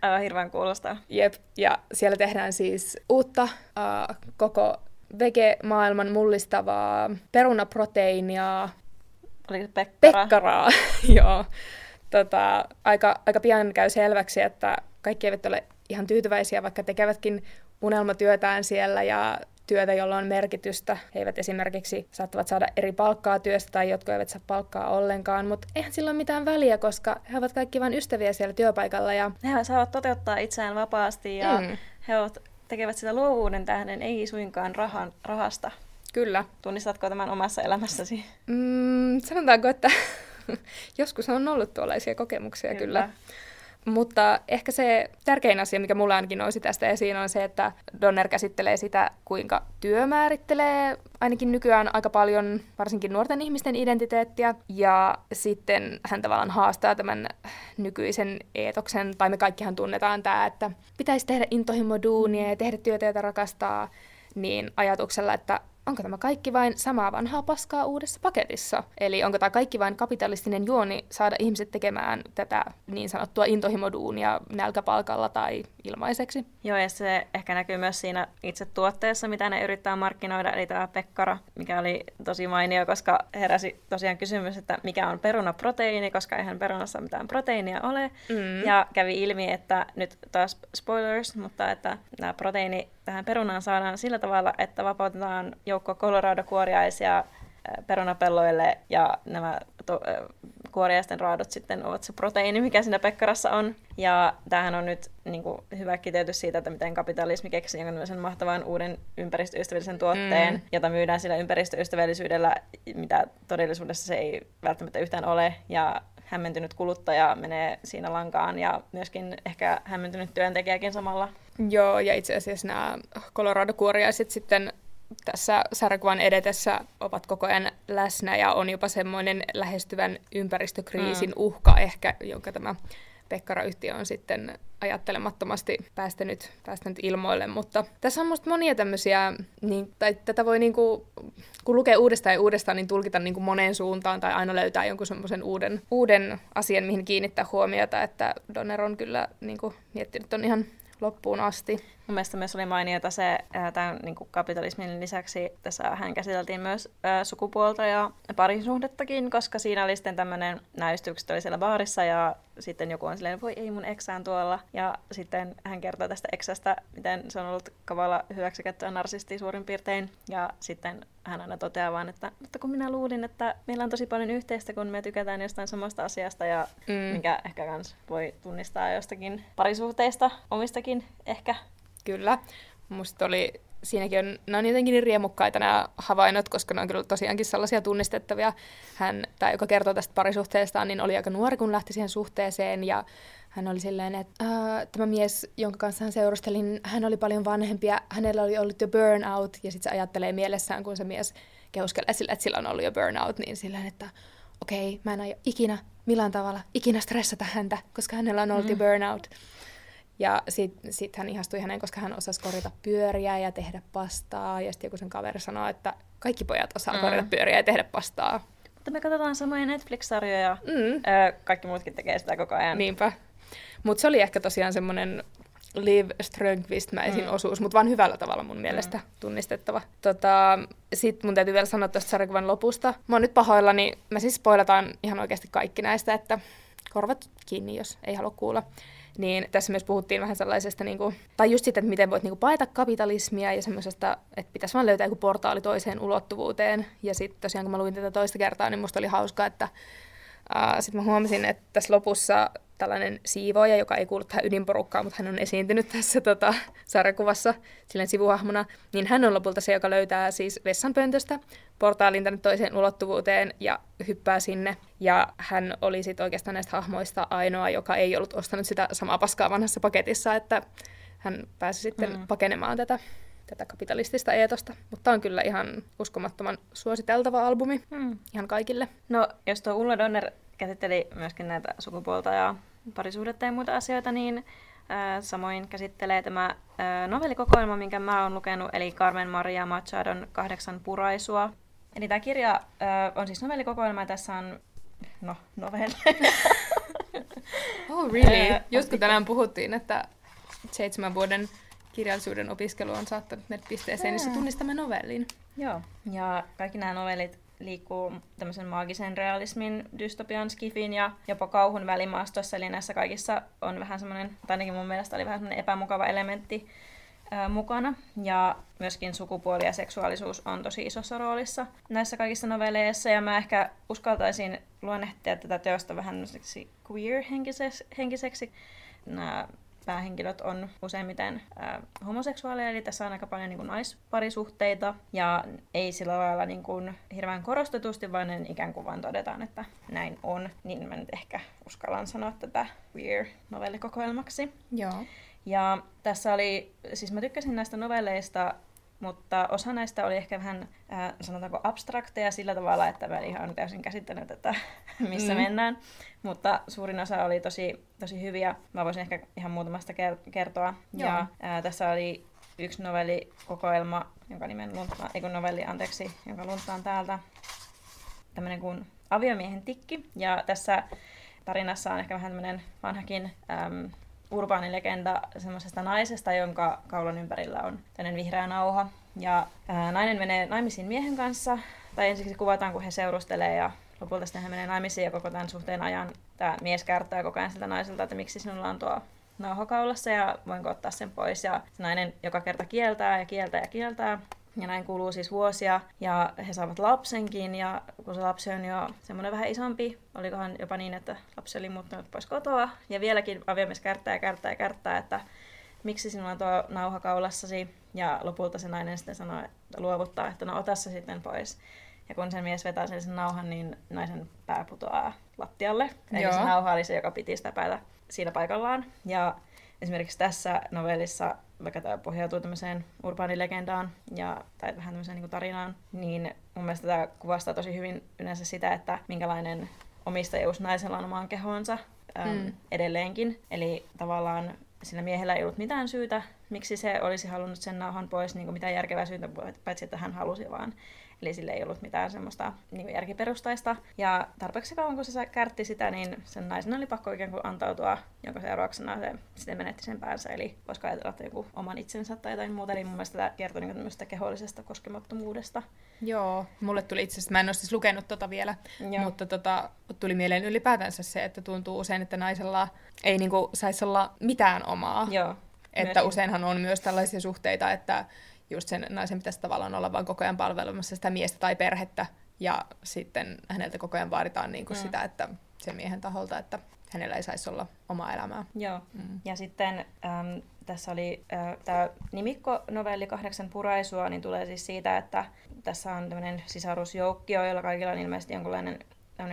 Aivan hirveän kuulostaa. Jep, ja siellä tehdään siis uutta uh, koko vege-maailman mullistavaa perunaproteiinia. Oliko se pekkara? Pekkaraa, joo. Tota, aika, aika pian käy selväksi, että kaikki eivät ole ihan tyytyväisiä, vaikka tekevätkin unelmatyötään siellä ja työtä, jolla on merkitystä. He eivät esimerkiksi saattavat saada eri palkkaa työstä tai jotkut eivät saa palkkaa ollenkaan, mutta eihän sillä ole mitään väliä, koska he ovat kaikki vain ystäviä siellä työpaikalla. Ja... He saavat toteuttaa itseään vapaasti ja mm. he ovat, tekevät sitä luovuuden tähden, ei suinkaan rahan, rahasta. Kyllä. Tunnistatko tämän omassa elämässäsi? Mm, sanotaanko, että joskus on ollut tuollaisia kokemuksia kyllä. kyllä. Mutta ehkä se tärkein asia, mikä mulla ainakin nousi tästä esiin, on se, että Donner käsittelee sitä, kuinka työ määrittelee ainakin nykyään aika paljon varsinkin nuorten ihmisten identiteettiä. Ja sitten hän tavallaan haastaa tämän nykyisen eetoksen, tai me kaikkihan tunnetaan tämä, että pitäisi tehdä intohimo duunia ja tehdä työtä, jota rakastaa, niin ajatuksella, että onko tämä kaikki vain samaa vanhaa paskaa uudessa paketissa? Eli onko tämä kaikki vain kapitalistinen juoni saada ihmiset tekemään tätä niin sanottua intohimoduunia nälkäpalkalla tai ilmaiseksi? Joo, ja se ehkä näkyy myös siinä itse tuotteessa, mitä ne yrittää markkinoida, eli tämä pekkara, mikä oli tosi mainio, koska heräsi tosiaan kysymys, että mikä on perunaproteiini, koska eihän perunassa mitään proteiinia ole. Mm. Ja kävi ilmi, että nyt taas spoilers, mutta että nämä proteiini tähän perunaan saadaan sillä tavalla, että vapautetaan joukko Colorado-kuoriaisia perunapelloille ja nämä to- kuoriaisten raadot sitten ovat se proteiini, mikä siinä pekkarassa on. Ja tämähän on nyt niin kuin, hyvä kiteytys siitä, että miten kapitalismi keksi jonkinlaisen mahtavan uuden ympäristöystävällisen tuotteen, mm. jota myydään sillä ympäristöystävällisyydellä, mitä todellisuudessa se ei välttämättä yhtään ole. Ja hämmentynyt kuluttaja menee siinä lankaan ja myöskin ehkä hämmentynyt työntekijäkin samalla. Joo, ja itse asiassa nämä Colorado-kuoriaiset sitten tässä sarjakuvan edetessä ovat koko ajan läsnä ja on jopa semmoinen lähestyvän ympäristökriisin mm. uhka ehkä, jonka tämä Pekkara-yhtiö on sitten ajattelemattomasti päästänyt, päästänyt ilmoille, mutta tässä on musta monia tämmöisiä, niin, tai tätä voi niinku, kun lukee uudestaan ja uudestaan, niin tulkita niinku moneen suuntaan tai aina löytää jonkun semmoisen uuden, uuden asian, mihin kiinnittää huomiota, että Donner on kyllä niinku, miettinyt on ihan loppuun asti. Mun mielestä myös oli mainiota se, tämän niin kapitalismin lisäksi tässä hän käsiteltiin myös ää, sukupuolta ja parisuhdettakin, koska siinä oli sitten tämmöinen, nämä ystävykset oli siellä baarissa ja sitten joku on silleen, voi ei mun eksään tuolla. Ja sitten hän kertoo tästä eksästä, miten se on ollut kavalla hyväksikäyttöä narsisti suurin piirtein. Ja sitten hän aina toteaa vaan, että mutta kun minä luulin, että meillä on tosi paljon yhteistä, kun me tykätään jostain samasta asiasta ja mm. mikä ehkä kans voi tunnistaa jostakin parisuhteista, omistakin ehkä. Kyllä. Musta oli siinäkin on, ne on jotenkin niin riemukkaita nämä havainnot, koska ne on kyllä tosiaankin sellaisia tunnistettavia. Hän, tai joka kertoo tästä parisuhteestaan, niin oli aika nuori, kun lähti siihen suhteeseen ja hän oli silleen, että äh, tämä mies, jonka kanssa hän seurusteli, niin hän oli paljon vanhempi ja hänellä oli ollut jo burnout ja sitten se ajattelee mielessään, kun se mies keuskelee sillä, että sillä on ollut jo burnout, niin silleen, että okei, okay, mä en aio ikinä millään tavalla ikinä stressata häntä, koska hänellä on ollut mm. burnout. Ja sitten sit hän ihastui häneen, koska hän osasi korjata pyöriä ja tehdä pastaa. Ja sitten joku sen kaveri sanoi, että kaikki pojat osaa mm. korjata pyöriä ja tehdä pastaa. Mutta me katsotaan samoja Netflix-sarjoja. Mm. Öö, kaikki muutkin tekee sitä koko ajan. Niinpä. Mutta se oli ehkä tosiaan semmoinen Liv Strömqvist-mäisin mm. osuus, mutta vaan hyvällä tavalla mun mielestä mm. tunnistettava. Tota, Sitten mun täytyy vielä sanoa tästä sarjakuvan lopusta. Mä oon nyt pahoillani, mä siis spoilataan ihan oikeasti kaikki näistä, että korvat kiinni, jos ei halua kuulla. Niin tässä myös puhuttiin vähän sellaisesta, niin kuin, tai just sitten, että miten voit niin kuin, paeta kapitalismia ja semmoisesta, että pitäisi vaan löytää joku portaali toiseen ulottuvuuteen. Ja sitten tosiaan, kun mä luin tätä toista kertaa, niin musta oli hauskaa, että Sitten mä huomasin, että tässä lopussa tällainen siivoja, joka ei kuulu tähän ydinporukkaan, mutta hän on esiintynyt tässä tota, sarjakuvassa silleen sivuhahmona, niin hän on lopulta se, joka löytää siis vessanpöntöstä portaalin tänne toiseen ulottuvuuteen ja hyppää sinne. Ja hän oli sitten oikeastaan näistä hahmoista ainoa, joka ei ollut ostanut sitä samaa paskaa vanhassa paketissa, että hän pääsi sitten mm. pakenemaan tätä tätä kapitalistista eetosta. Mutta on kyllä ihan uskomattoman suositeltava albumi mm. ihan kaikille. No, jos tuo Ulla Donner käsitteli myöskin näitä sukupuolta ja parisuhdetta ja muita asioita, niin äh, samoin käsittelee tämä äh, novellikokoelma, minkä mä oon lukenut, eli Carmen Maria Machadon Kahdeksan puraisua. Eli tämä kirja äh, on siis novellikokoelma ja tässä on, no, novelli. oh really? Just kun tänään puhuttiin, että seitsemän vuoden kirjallisuuden opiskelu on saattanut meidät pisteeseen, niin se tunnistamme novellin. Joo, ja kaikki nämä novellit liikkuu tämmöisen maagisen realismin, dystopian, skifin ja jopa kauhun välimaastossa. Eli näissä kaikissa on vähän semmoinen, tai ainakin mun mielestä oli vähän semmoinen epämukava elementti ää, mukana. Ja myöskin sukupuoli ja seksuaalisuus on tosi isossa roolissa näissä kaikissa novelleissa. Ja mä ehkä uskaltaisin luonnehtia tätä teosta vähän queer-henkiseksi. Nämä päähenkilöt on useimmiten äh, homoseksuaaleja, eli tässä on aika paljon niin kuin, naisparisuhteita, ja ei sillä lailla niin kuin, hirveän korostetusti, vaan ne ikään kuin vain todetaan, että näin on, niin mä nyt ehkä uskallan sanoa tätä queer-novellikokoelmaksi. Joo. Ja tässä oli, siis mä tykkäsin näistä novelleista mutta osa näistä oli ehkä vähän, äh, sanotaanko, abstrakteja sillä tavalla, että mä en ihan täysin käsittänyt, että missä mm. mennään. Mutta suurin osa oli tosi, tosi hyviä. Mä voisin ehkä ihan muutamasta kertoa. Joo. Ja äh, tässä oli yksi novellikokoelma, jonka nimen luntaan, ei kun novelli, anteeksi, jonka luntaan täältä. Tämmöinen kuin Aviomiehen tikki. Ja tässä tarinassa on ehkä vähän tämmöinen vanhakin äm, urbaani legenda semmoisesta naisesta, jonka kaulon ympärillä on tämmöinen vihreä nauha. Ja ää, nainen menee naimisiin miehen kanssa, tai ensiksi kuvataan, kun he seurustelee ja lopulta sitten hän menee naimisiin ja koko tämän suhteen ajan tämä mies kertoo koko ajan siltä naiselta, että miksi sinulla on tuo nauhakaulassa ja voinko ottaa sen pois. Ja se nainen joka kerta kieltää ja kieltää ja kieltää. Ja näin kuluu siis vuosia ja he saavat lapsenkin ja kun se lapsi on jo semmoinen vähän isompi, olikohan jopa niin, että lapsi oli muuttunut pois kotoa ja vieläkin aviomies kärttää ja kärttää ja kärttää, että miksi sinulla on tuo nauha kaulassasi ja lopulta se nainen sitten sanoo, että luovuttaa, että no ota se sitten pois. Ja kun sen mies vetää sen, sen nauhan, niin naisen pää putoaa lattialle. Eli se nauha oli se, joka piti sitä päätä siinä paikallaan. Ja esimerkiksi tässä novellissa, vaikka tämä pohjautuu tämmöiseen urbaanilegendaan ja, tai vähän tämmöiseen niin tarinaan, niin mun mielestä tämä kuvastaa tosi hyvin yleensä sitä, että minkälainen omistajuus naisella on omaan kehoonsa äm, mm. edelleenkin. Eli tavallaan sillä miehellä ei ollut mitään syytä, miksi se olisi halunnut sen nauhan pois, niin kuin mitään järkevää syytä, paitsi että hän halusi vaan. Eli sille ei ollut mitään semmoista niin järkiperustaista. Ja tarpeeksi kauan kun se kärtti sitä, niin sen naisen oli pakko ikään kuin antautua, jonka seurauksena se sitten menetti sen päänsä. Eli voisiko ajatella, että joku oman itsensä tai jotain muuta. Eli mun mielestä tämä kertoo niin tämmöistä kehollisesta koskemattomuudesta. Joo, mulle tuli itse asiassa, mä en ole siis lukenut tota vielä, Joo. mutta tota, tuli mieleen ylipäätänsä se, että tuntuu usein, että naisella ei niinku saisi olla mitään omaa. Joo. Että myöskin. useinhan on myös tällaisia suhteita, että just sen naisen pitäisi tavallaan olla vain koko ajan palvelemassa sitä miestä tai perhettä, ja sitten häneltä koko ajan vaaditaan niin kuin mm. sitä, että sen miehen taholta, että hänellä ei saisi olla omaa elämää. Joo, mm. ja sitten äm, tässä oli äh, tämä nimikko-novelli Kahdeksan puraisua, niin tulee siis siitä, että tässä on tämmöinen sisarusjoukkio, jolla kaikilla on ilmeisesti jonkunlainen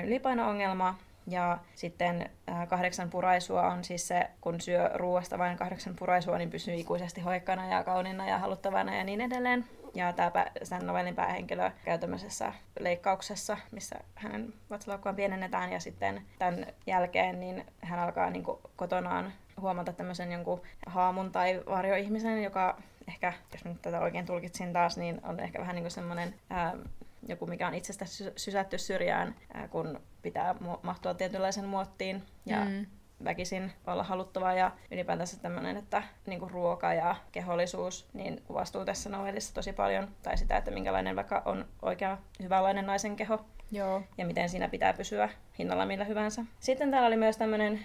ylipaino-ongelma, ja sitten äh, kahdeksan puraisua on siis se, kun syö ruoasta vain kahdeksan puraisua, niin pysyy ikuisesti hoikkana ja kauniina ja haluttavana ja niin edelleen. Ja tämä sen novellin päähenkilö käy tämmöisessä leikkauksessa, missä hänen vatsalaukkua pienennetään ja sitten tämän jälkeen niin hän alkaa niin kuin kotonaan huomata tämmöisen jonkun haamun tai varjoihmisen, joka ehkä, jos nyt tätä oikein tulkitsin taas, niin on ehkä vähän niin kuin semmoinen ää, joku, mikä on itsestä sysätty syrjään, ää, kun pitää mahtua tietynlaisen muottiin ja mm. väkisin olla haluttava ja ylipäätänsä tämmöinen, että niin kuin ruoka ja kehollisuus niin kuvastuu tässä novellissa tosi paljon, tai sitä, että minkälainen vaikka on oikea hyvänlainen naisen keho, Joo. ja miten siinä pitää pysyä hinnalla millä hyvänsä. Sitten täällä oli myös tämmöinen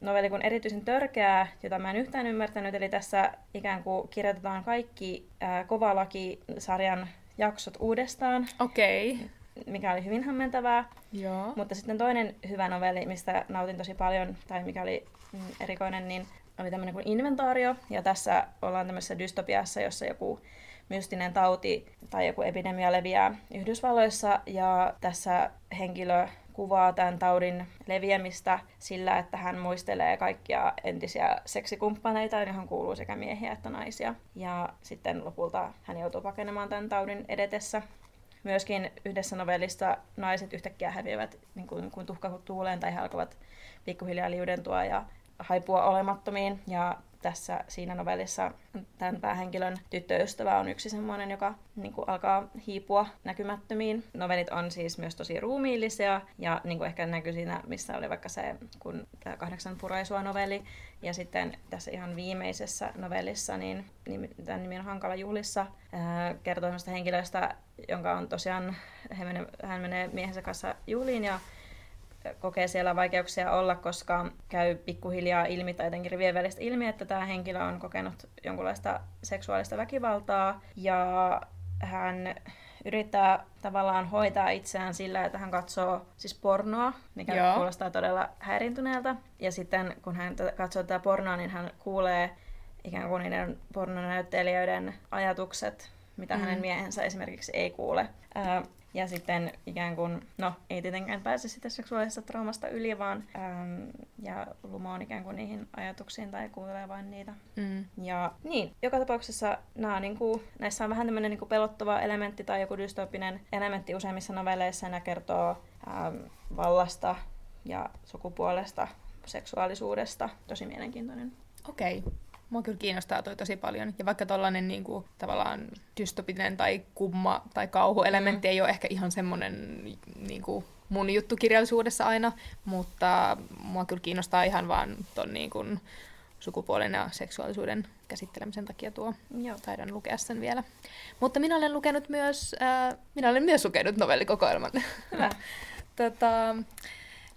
novelli kuin erityisen törkeää, jota mä en yhtään ymmärtänyt, eli tässä ikään kuin kirjoitetaan kaikki Kovalaki-sarjan jaksot uudestaan. Okei. Okay. Mikä oli hyvin hämmentävää. Joo. Mutta sitten toinen hyvä novelli, mistä nautin tosi paljon, tai mikä oli mm, erikoinen, niin oli tämmöinen kuin inventaario. Ja tässä ollaan tämmöisessä dystopiassa, jossa joku mystinen tauti tai joku epidemia leviää Yhdysvalloissa. Ja tässä henkilö kuvaa tämän taudin leviämistä sillä, että hän muistelee kaikkia entisiä seksikumppaneita, johon kuuluu sekä miehiä että naisia. Ja sitten lopulta hän joutuu pakenemaan tämän taudin edetessä. Myöskin yhdessä novellista naiset yhtäkkiä häviävät niin kuin, kuin tuhka tuuleen tai he alkavat pikkuhiljaa liudentua ja haipua olemattomiin. Ja tässä siinä novellissa tämän päähenkilön tyttöystävä on yksi semmoinen, joka niin kuin alkaa hiipua näkymättömiin. Novellit on siis myös tosi ruumiillisia ja niin kuin ehkä näkyy siinä, missä oli vaikka se kun tämä kahdeksan puraisua novelli. Ja sitten tässä ihan viimeisessä novellissa, niin tämän nimi on Hankala juhlissa, kertoo henkilöstä, jonka on tosiaan, hän menee, hän menee miehensä kanssa juhliin ja kokee siellä vaikeuksia olla, koska käy pikkuhiljaa ilmi tai jotenkin rivien välistä ilmi, että tämä henkilö on kokenut jonkunlaista seksuaalista väkivaltaa ja hän yrittää tavallaan hoitaa itseään sillä, että hän katsoo siis pornoa, mikä Joo. kuulostaa todella häirintyneeltä. Ja sitten kun hän katsoo tätä pornoa, niin hän kuulee ikään kuin niiden pornonäyttelijöiden ajatukset, mitä mm. hänen miehensä esimerkiksi ei kuule. Ja sitten ikään kuin, no ei tietenkään pääse sitä seksuaalisesta traumasta yli, vaan äm, ja lumoon ikään kuin niihin ajatuksiin tai kuuntelee vain niitä. Mm. Ja niin, joka tapauksessa nämä, niin kuin, näissä on vähän tämmöinen niin pelottava elementti tai joku dystopinen elementti useimmissa novelleissa. Nämä kertoo äm, vallasta ja sukupuolesta, seksuaalisuudesta. Tosi mielenkiintoinen. Okei. Okay. Mua kyllä kiinnostaa toi tosi paljon. Ja vaikka tollanen niinku, tavallaan dystopinen tai kumma tai kauhuelementti mm. ei ole ehkä ihan semmoinen niinku, mun juttu kirjallisuudessa aina, mutta mua kyllä kiinnostaa ihan vaan ton niinku, sukupuolen ja seksuaalisuuden käsittelemisen takia tuo. Joo. Taidan lukea sen vielä. Mutta minä olen lukenut myös, äh, minä olen myös lukenut novellikokoelman. tota,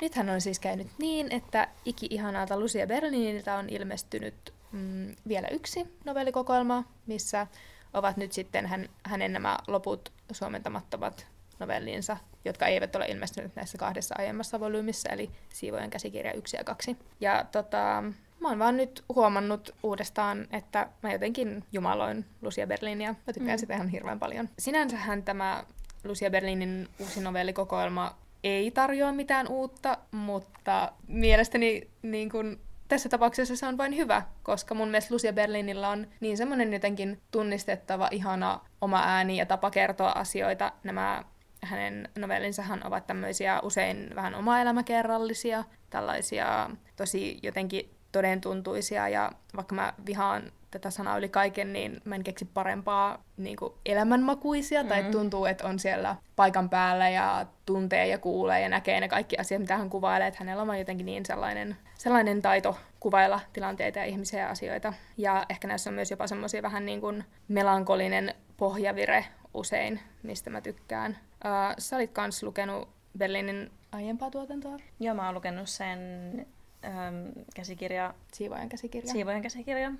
nythän on siis käynyt niin, että iki-ihanaalta Lucia Berliniltä on ilmestynyt mm, vielä yksi novellikokoelma, missä ovat nyt sitten hän, hänen nämä loput suomentamattomat novellinsa, jotka eivät ole ilmestyneet näissä kahdessa aiemmassa volyymissa, eli Siivojen käsikirja 1 ja 2. Ja tota, mä oon vaan nyt huomannut uudestaan, että mä jotenkin jumaloin Lucia Berlinia. Mä tykkään mm. sitä ihan hirveän paljon. Sinänsähän tämä Lucia Berlinin uusi novellikokoelma ei tarjoa mitään uutta, mutta mielestäni niin kun, tässä tapauksessa se on vain hyvä, koska mun mielestä Lucia Berlinillä on niin semmoinen jotenkin tunnistettava, ihana oma ääni ja tapa kertoa asioita. Nämä hänen novellinsahan ovat tämmöisiä usein vähän oma-elämäkerrallisia, tällaisia tosi jotenkin todentuntuisia ja vaikka mä vihaan tätä sanaa yli kaiken, niin mä en keksi parempaa niin kuin elämänmakuisia, mm. tai tuntuu, että on siellä paikan päällä ja tuntee ja kuulee ja näkee ne kaikki asiat, mitä hän kuvailee, että hänellä on jotenkin niin sellainen, sellainen taito kuvailla tilanteita ja ihmisiä ja asioita. Ja ehkä näissä on myös jopa semmoisia vähän niin kuin melankolinen pohjavire usein, mistä mä tykkään. Uh, sä olit kans lukenut Berliinin aiempaa tuotantoa? Joo, mä oon lukenut sen äm, käsikirja... Siivojen käsikirja. Siivojen käsikirja.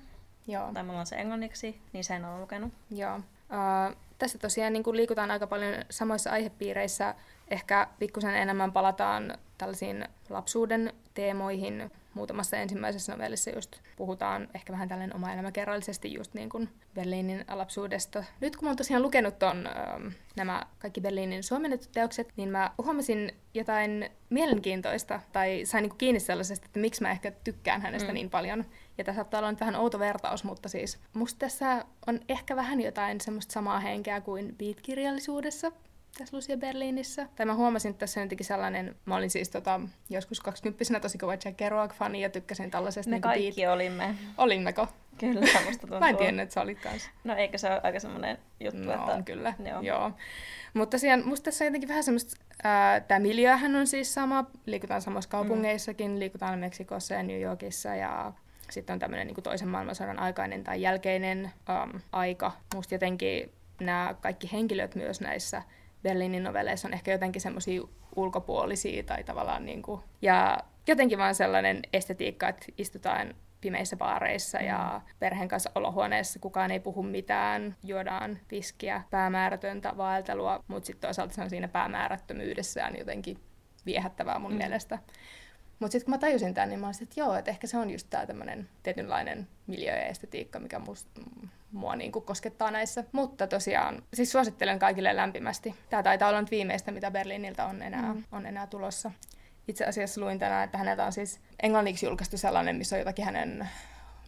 Joo. Tai mulla on se englanniksi, niin sen olen lukenut. Joo. Uh, tässä tosiaan niin liikutaan aika paljon samoissa aihepiireissä. Ehkä pikkusen enemmän palataan tällaisiin lapsuuden teemoihin, muutamassa ensimmäisessä novellissa just puhutaan ehkä vähän tällainen oma elämäkerrallisesti just niin kuin Berliinin lapsuudesta. Nyt kun mä oon tosiaan lukenut ton, ähm, nämä kaikki Berliinin suomennetut teokset, niin mä huomasin jotain mielenkiintoista tai sain niin kuin kiinni sellaisesta, että miksi mä ehkä tykkään hänestä mm. niin paljon. Ja tässä saattaa olla nyt vähän outo vertaus, mutta siis musta tässä on ehkä vähän jotain semmoista samaa henkeä kuin Beat-kirjallisuudessa, tässä Lucia Berliinissä. Tai mä huomasin, että tässä on jotenkin sellainen, mä olin siis tota, joskus 20 tosi kova Jack Kerouac-fani ja tykkäsin tällaisesta. Me niin kaikki beat... olimme. Olimmeko? Kyllä, musta tuntuu. mä en tiennyt, että sä olit kanssa. No eikö se ole aika semmoinen juttu, no, että... on kyllä, joo. joo. Mutta tosiaan musta tässä on jotenkin vähän semmoista, tämä miljöhän on siis sama, liikutaan samassa kaupungeissakin, mm. liikutaan Meksikossa ja New Yorkissa ja sitten on tämmöinen niin toisen maailmansodan aikainen tai jälkeinen um, aika. Musta jotenkin nämä kaikki henkilöt myös näissä Berliinin novelleissa on ehkä jotenkin semmoisia ulkopuolisia tai tavallaan niin kuin, ja jotenkin vaan sellainen estetiikka, että istutaan pimeissä baareissa mm. ja perheen kanssa olohuoneessa kukaan ei puhu mitään, juodaan viskiä, päämäärätöntä vaeltelua, mutta sitten toisaalta se on siinä päämäärättömyydessään jotenkin viehättävää mun mm. mielestä. Mutta sitten kun mä tajusin tämän, niin mä olisin, että joo, että ehkä se on just tämä tämmöinen tietynlainen miljö ja estetiikka, mikä must, mua niin kuin koskettaa näissä. Mutta tosiaan, siis suosittelen kaikille lämpimästi. Tämä taitaa olla nyt viimeistä, mitä Berliiniltä on enää, mm. on enää tulossa. Itse asiassa luin tänään, että häneltä on siis englanniksi julkaistu sellainen, missä on jotakin hänen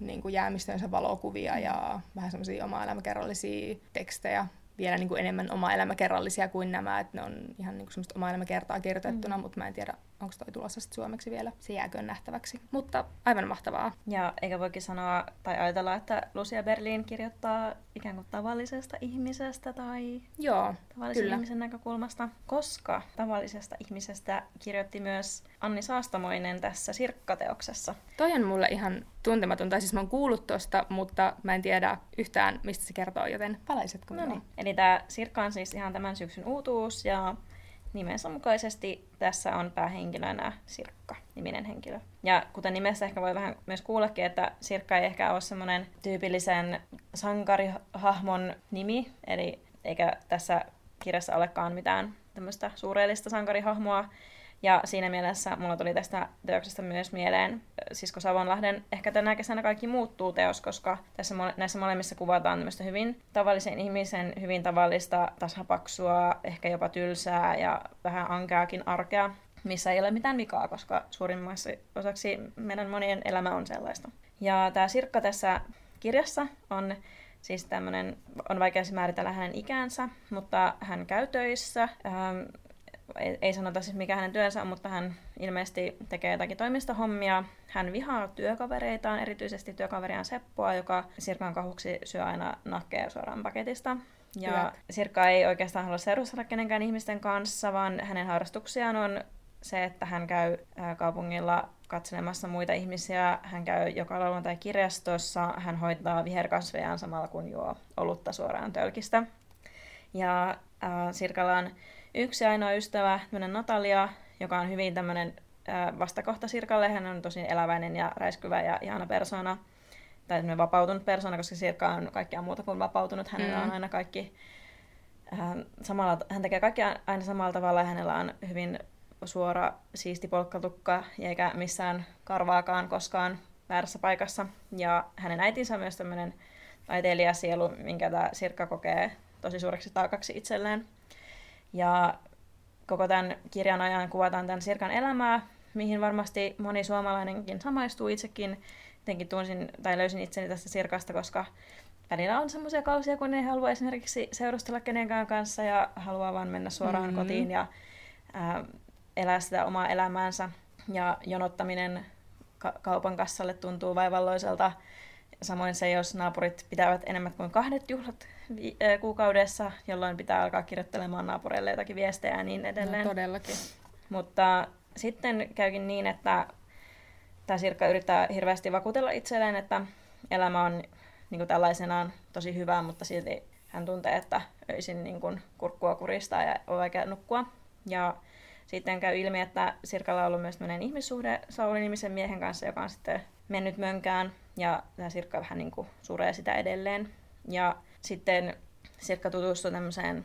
niin kuin jäämistönsä valokuvia ja vähän semmoisia oma elämäkerrallisia tekstejä vielä niin kuin enemmän oma elämäkerrallisia kuin nämä, että ne on ihan niin kuin semmoista oma elämäkertaa kirjoitettuna, mm. mutta mä en tiedä, onko toi tulossa sitten suomeksi vielä, se jääköön nähtäväksi. Mutta aivan mahtavaa. Ja eikä voikin sanoa tai ajatella, että Lucia Berlin kirjoittaa ikään kuin tavallisesta ihmisestä tai Joo, tavallisen kyllä. ihmisen näkökulmasta, koska tavallisesta ihmisestä kirjoitti myös Anni Saastamoinen tässä Sirkkateoksessa. Toi on mulle ihan tuntematon, tai siis mä oon kuullut tosta, mutta mä en tiedä yhtään, mistä se kertoo, joten palaisetko no niin. Eli tämä Sirkka on siis ihan tämän syksyn uutuus, ja nimensä mukaisesti tässä on päähenkilönä Sirkka, niminen henkilö. Ja kuten nimessä ehkä voi vähän myös kuullakin, että Sirkka ei ehkä ole semmoinen tyypillisen sankarihahmon nimi, eli eikä tässä kirjassa olekaan mitään tämmöistä suureellista sankarihahmoa, ja siinä mielessä mulla tuli tästä teoksesta myös mieleen Sisko Savonlahden Ehkä tänä kesänä kaikki muuttuu teos, koska tässä näissä molemmissa kuvataan tämmöistä hyvin tavallisen ihmisen, hyvin tavallista, tasapaksua, ehkä jopa tylsää ja vähän ankeakin arkea, missä ei ole mitään vikaa, koska suurimmaksi osaksi meidän monien elämä on sellaista. Ja tämä Sirkka tässä kirjassa on siis tämmöinen, on vaikea määritellä hänen ikäänsä, mutta hän käy töissä, ähm, ei, ei sanota siis mikä hänen työnsä on, mutta hän ilmeisesti tekee jotakin toimistohommia. Hän vihaa työkavereitaan, erityisesti työkaveriaan Seppoa, joka Sirkan kahuksi syö aina nakkeja suoraan paketista. Ja Hyvä. Sirkka ei oikeastaan halua seurustella kenenkään ihmisten kanssa, vaan hänen harrastuksiaan on se, että hän käy kaupungilla katselemassa muita ihmisiä, hän käy joka lauantai kirjastossa, hän hoitaa viherkasvejaan samalla kun juo olutta suoraan tölkistä. Ja äh, Sirkalla on yksi ainoa ystävä, Natalia, joka on hyvin tämmöinen vastakohta Sirkalle. Hän on tosi eläväinen ja räiskyvä ja ihana persona. Tai vapautunut persona, koska Sirka on kaikkea muuta kuin vapautunut. Hänellä mm. on aina kaikki... Hän, samalla, hän tekee kaikkea aina samalla tavalla ja hänellä on hyvin suora, siisti polkkatukka eikä missään karvaakaan koskaan väärässä paikassa. Ja hänen äitinsä on myös tämmöinen taiteilijasielu, minkä tämä Sirkka kokee tosi suureksi taakaksi itselleen. Ja koko tämän kirjan ajan kuvataan tämän Sirkan elämää, mihin varmasti moni suomalainenkin samaistuu itsekin. Jotenkin tunsin tai löysin itseni tästä Sirkasta, koska välillä on semmoisia kausia, kun ei halua esimerkiksi seurustella kenenkään kanssa ja haluaa vaan mennä suoraan mm-hmm. kotiin ja ää, elää sitä omaa elämäänsä. Ja jonottaminen ka- kaupan kassalle tuntuu vaivalloiselta. Samoin se, jos naapurit pitävät enemmän kuin kahdet juhlat vi- kuukaudessa, jolloin pitää alkaa kirjoittelemaan naapureille jotakin viestejä ja niin edelleen. No, todellakin. Mutta sitten käykin niin, että tämä Sirkka yrittää hirveästi vakuutella itselleen, että elämä on niin tällaisenaan tosi hyvää, mutta silti hän tuntee, että öisin niin kuin kurkkua kuristaa ja on vaikea nukkua. Ja sitten käy ilmi, että Sirkalla on ollut myös tämmöinen ihmissuhde Sauli-nimisen miehen kanssa, joka on sitten mennyt mönkään. Ja tämä Sirkka vähän niin kuin suree sitä edelleen. Ja sitten Sirkka tutustui tämmöiseen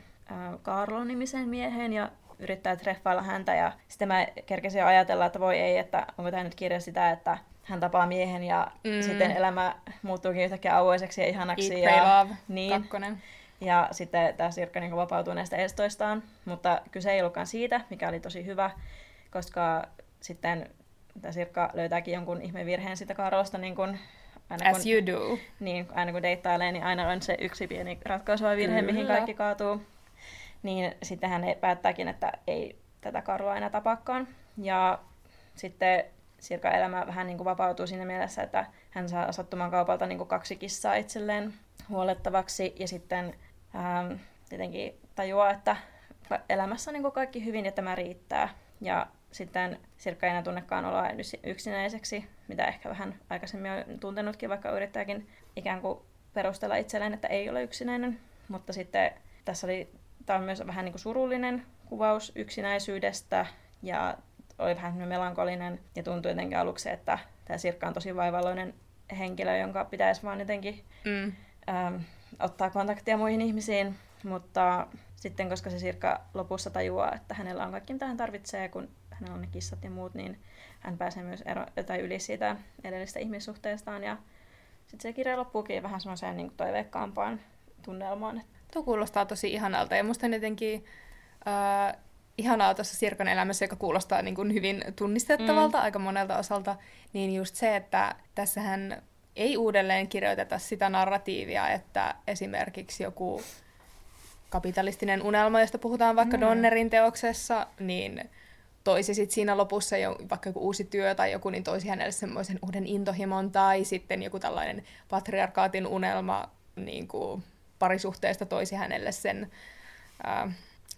Karlo-nimiseen mieheen ja yrittää treffailla häntä ja sitten mä kerkesin ajatella, että voi ei, että onko tämä nyt kirja sitä, että hän tapaa miehen ja mm. sitten elämä muuttuukin yhtäkkiä auoiseksi ja ihanaksi. Eat, ja, love, niin. kakkonen. Ja sitten tämä Sirkka niin vapautuu näistä estoistaan, mutta kyse ei ollutkaan siitä, mikä oli tosi hyvä, koska sitten tämä Sirkka löytääkin jonkun ihmevirheen sitä Karlosta, niin kun, aina kun, As you do. Niin, aina kun deittailee, niin aina on se yksi pieni ratkaisuva virhe, Kyllä. mihin kaikki kaatuu. Niin sitten hän päättääkin, että ei tätä Karloa enää tapaakaan. Ja sitten Sirkan elämä vähän niin kuin vapautuu siinä mielessä, että hän saa sattuman kaupalta niin kuin kaksi kissaa itselleen huolettavaksi ja sitten ähm, tietenkin tajuaa, että elämässä on niin kuin kaikki hyvin ja tämä riittää. Ja sitten Sirkka ei enää tunnekaan oloa yksinäiseksi, mitä ehkä vähän aikaisemmin on tuntenutkin, vaikka yrittääkin ikään kuin perustella itselleen, että ei ole yksinäinen. Mutta sitten tässä oli, tämä on myös vähän niin kuin surullinen kuvaus yksinäisyydestä ja oli vähän melankolinen ja tuntui jotenkin aluksi, että tämä Sirkka on tosi vaivalloinen henkilö, jonka pitäisi vaan jotenkin mm. ähm, ottaa kontaktia muihin ihmisiin, mutta sitten koska se Sirkka lopussa tajuaa, että hänellä on kaikki mitä hän tarvitsee, kun hänellä on ne kissat ja muut, niin hän pääsee myös ero, tai yli siitä edellisestä ihmissuhteestaan ja sitten se kirja loppuukin vähän semmoiseen niin toiveikkaampaan tunnelmaan. Tuo kuulostaa tosi ihanalta ja musta jotenkin äh, ihanaa tuossa Sirkan elämässä, joka kuulostaa niin kuin hyvin tunnistettavalta mm. aika monelta osalta, niin just se, että tässähän ei uudelleen kirjoiteta sitä narratiivia, että esimerkiksi joku kapitalistinen unelma, josta puhutaan vaikka mm. Donnerin teoksessa, niin toisi sit siinä lopussa jo, vaikka joku uusi työ tai joku, niin toisi hänelle semmoisen uuden intohimon tai sitten joku tällainen patriarkaatin unelma niin kuin parisuhteesta toisi hänelle sen ää,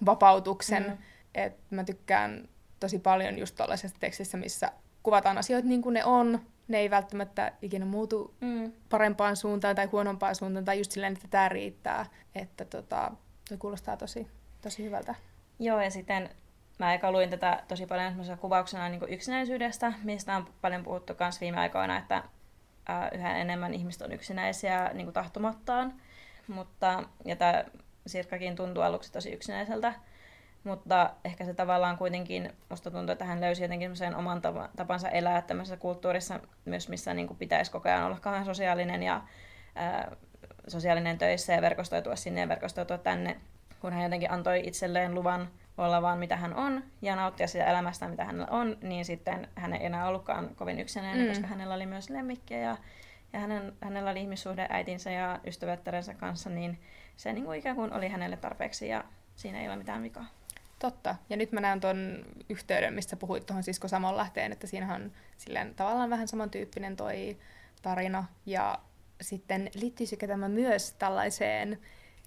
vapautuksen. Mm. Et mä tykkään tosi paljon just tuollaisesta tekstissä, missä kuvataan asioita niin kuin ne on. Ne ei välttämättä ikinä muutu mm. parempaan suuntaan tai huonompaan suuntaan, tai just silleen, että tämä riittää. Että tota, se kuulostaa tosi, tosi hyvältä. Joo, ja sitten mä eka luin tätä tosi paljon kuvauksena niin yksinäisyydestä, mistä on paljon puhuttu myös viime aikoina, että ää, yhä enemmän ihmiset on yksinäisiä niin tahtomattaan. Mutta, ja tämä Sirkkakin tuntuu aluksi tosi yksinäiseltä, mutta ehkä se tavallaan kuitenkin, musta tuntuu, että hän löysi jotenkin oman tapansa elää tämmöisessä kulttuurissa myös, missä niin kuin pitäisi koko ajan olla kauhean sosiaalinen ja ää, sosiaalinen töissä ja verkostoitua sinne ja verkostoitua tänne, kun hän jotenkin antoi itselleen luvan olla vaan mitä hän on ja nauttia sitä elämästä, mitä hänellä on, niin sitten hän ei enää ollutkaan kovin yksinäinen, mm. koska hänellä oli myös lemmikkiä ja, ja hänen, hänellä oli ihmissuhde äitinsä ja ystävättärensä kanssa, niin se niin kuin ikään kuin oli hänelle tarpeeksi ja siinä ei ole mitään vikaa. Totta. Ja nyt mä näen tuon yhteyden, mistä puhuit tuohon Sisko lähteen, että siinähän on silleen, tavallaan vähän samantyyppinen toi tarina. Ja sitten liittyisikö tämä myös tällaiseen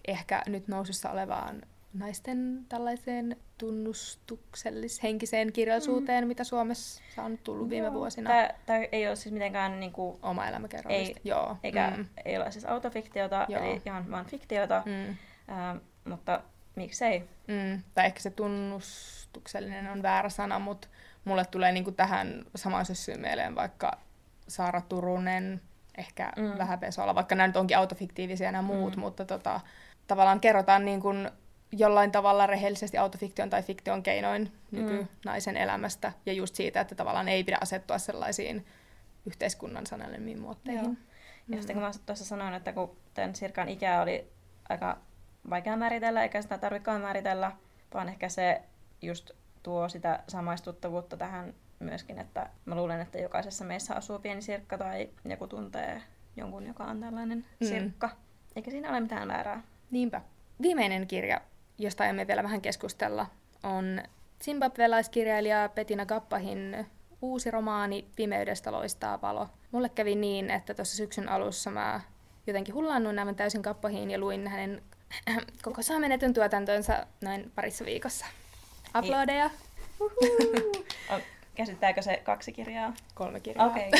ehkä nyt nousussa olevaan naisten tällaiseen tunnustuksellis-henkiseen kirjallisuuteen, mm. mitä Suomessa on tullut viime vuosina. Tämä ei ole siis mitenkään niin kuin, oma elämäkerrallista. Ei, Joo. Eikä mm. ei ole siis autofiktiota, Joo. eli ihan vaan fiktiota, mm. äh, mutta miksei. Mm. Tai ehkä se tunnustuksellinen on väärä sana, mutta mulle tulee niinku tähän samaan syssyyn mieleen vaikka Saara Turunen, ehkä mm. vähän Vesola, vaikka nämä nyt onkin autofiktiivisia nämä muut, mm. mutta tota, tavallaan kerrotaan niin kuin jollain tavalla rehellisesti autofiktion tai fiktion keinoin nykynaisen mm. elämästä ja just siitä, että tavallaan ei pidä asettua sellaisiin yhteiskunnan sanelemiin muotteihin. Joo. Ja sitten kun mä tuossa sanoin, että kun tämän Sirkan ikä oli aika vaikea määritellä, eikä sitä tarvitsekaan määritellä, vaan ehkä se just tuo sitä samaistuttavuutta tähän myöskin, että mä luulen, että jokaisessa meissä asuu pieni sirkka tai joku tuntee jonkun, joka on tällainen mm. sirkka. Eikä siinä ole mitään määrää. Niinpä. Viimeinen kirja, josta aiemme vielä vähän keskustella, on zimbabvelaiskirjailija Petina Kappahin uusi romaani Pimeydestä loistaa valo. Mulle kävi niin, että tuossa syksyn alussa mä jotenkin hullannuin aivan täysin Kappahiin ja luin hänen koko saamenetyn tuotantonsa noin parissa viikossa. Uploadeja! Käsittääkö se kaksi kirjaa? Kolme kirjaa. Okay.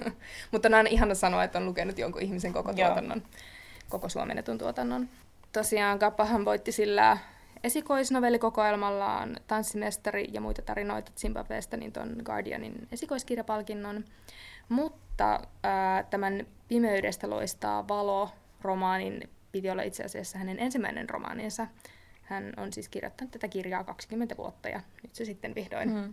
Mutta on ihana sanoa, että on lukenut jonkun ihmisen koko tuotannon, Joo. koko suomennetun tuotannon. Tosiaan Kappahan voitti sillä esikoisnovellikokoelmallaan Tanssimestari ja muita tarinoita Zimbabweesta, niin tuon Guardianin esikoiskirjapalkinnon. Mutta ää, tämän Pimeydestä loistaa valo romaanin piti olla itse asiassa hänen ensimmäinen romaaninsa. hän on siis kirjoittanut tätä kirjaa 20 vuotta ja nyt se sitten vihdoin Mm.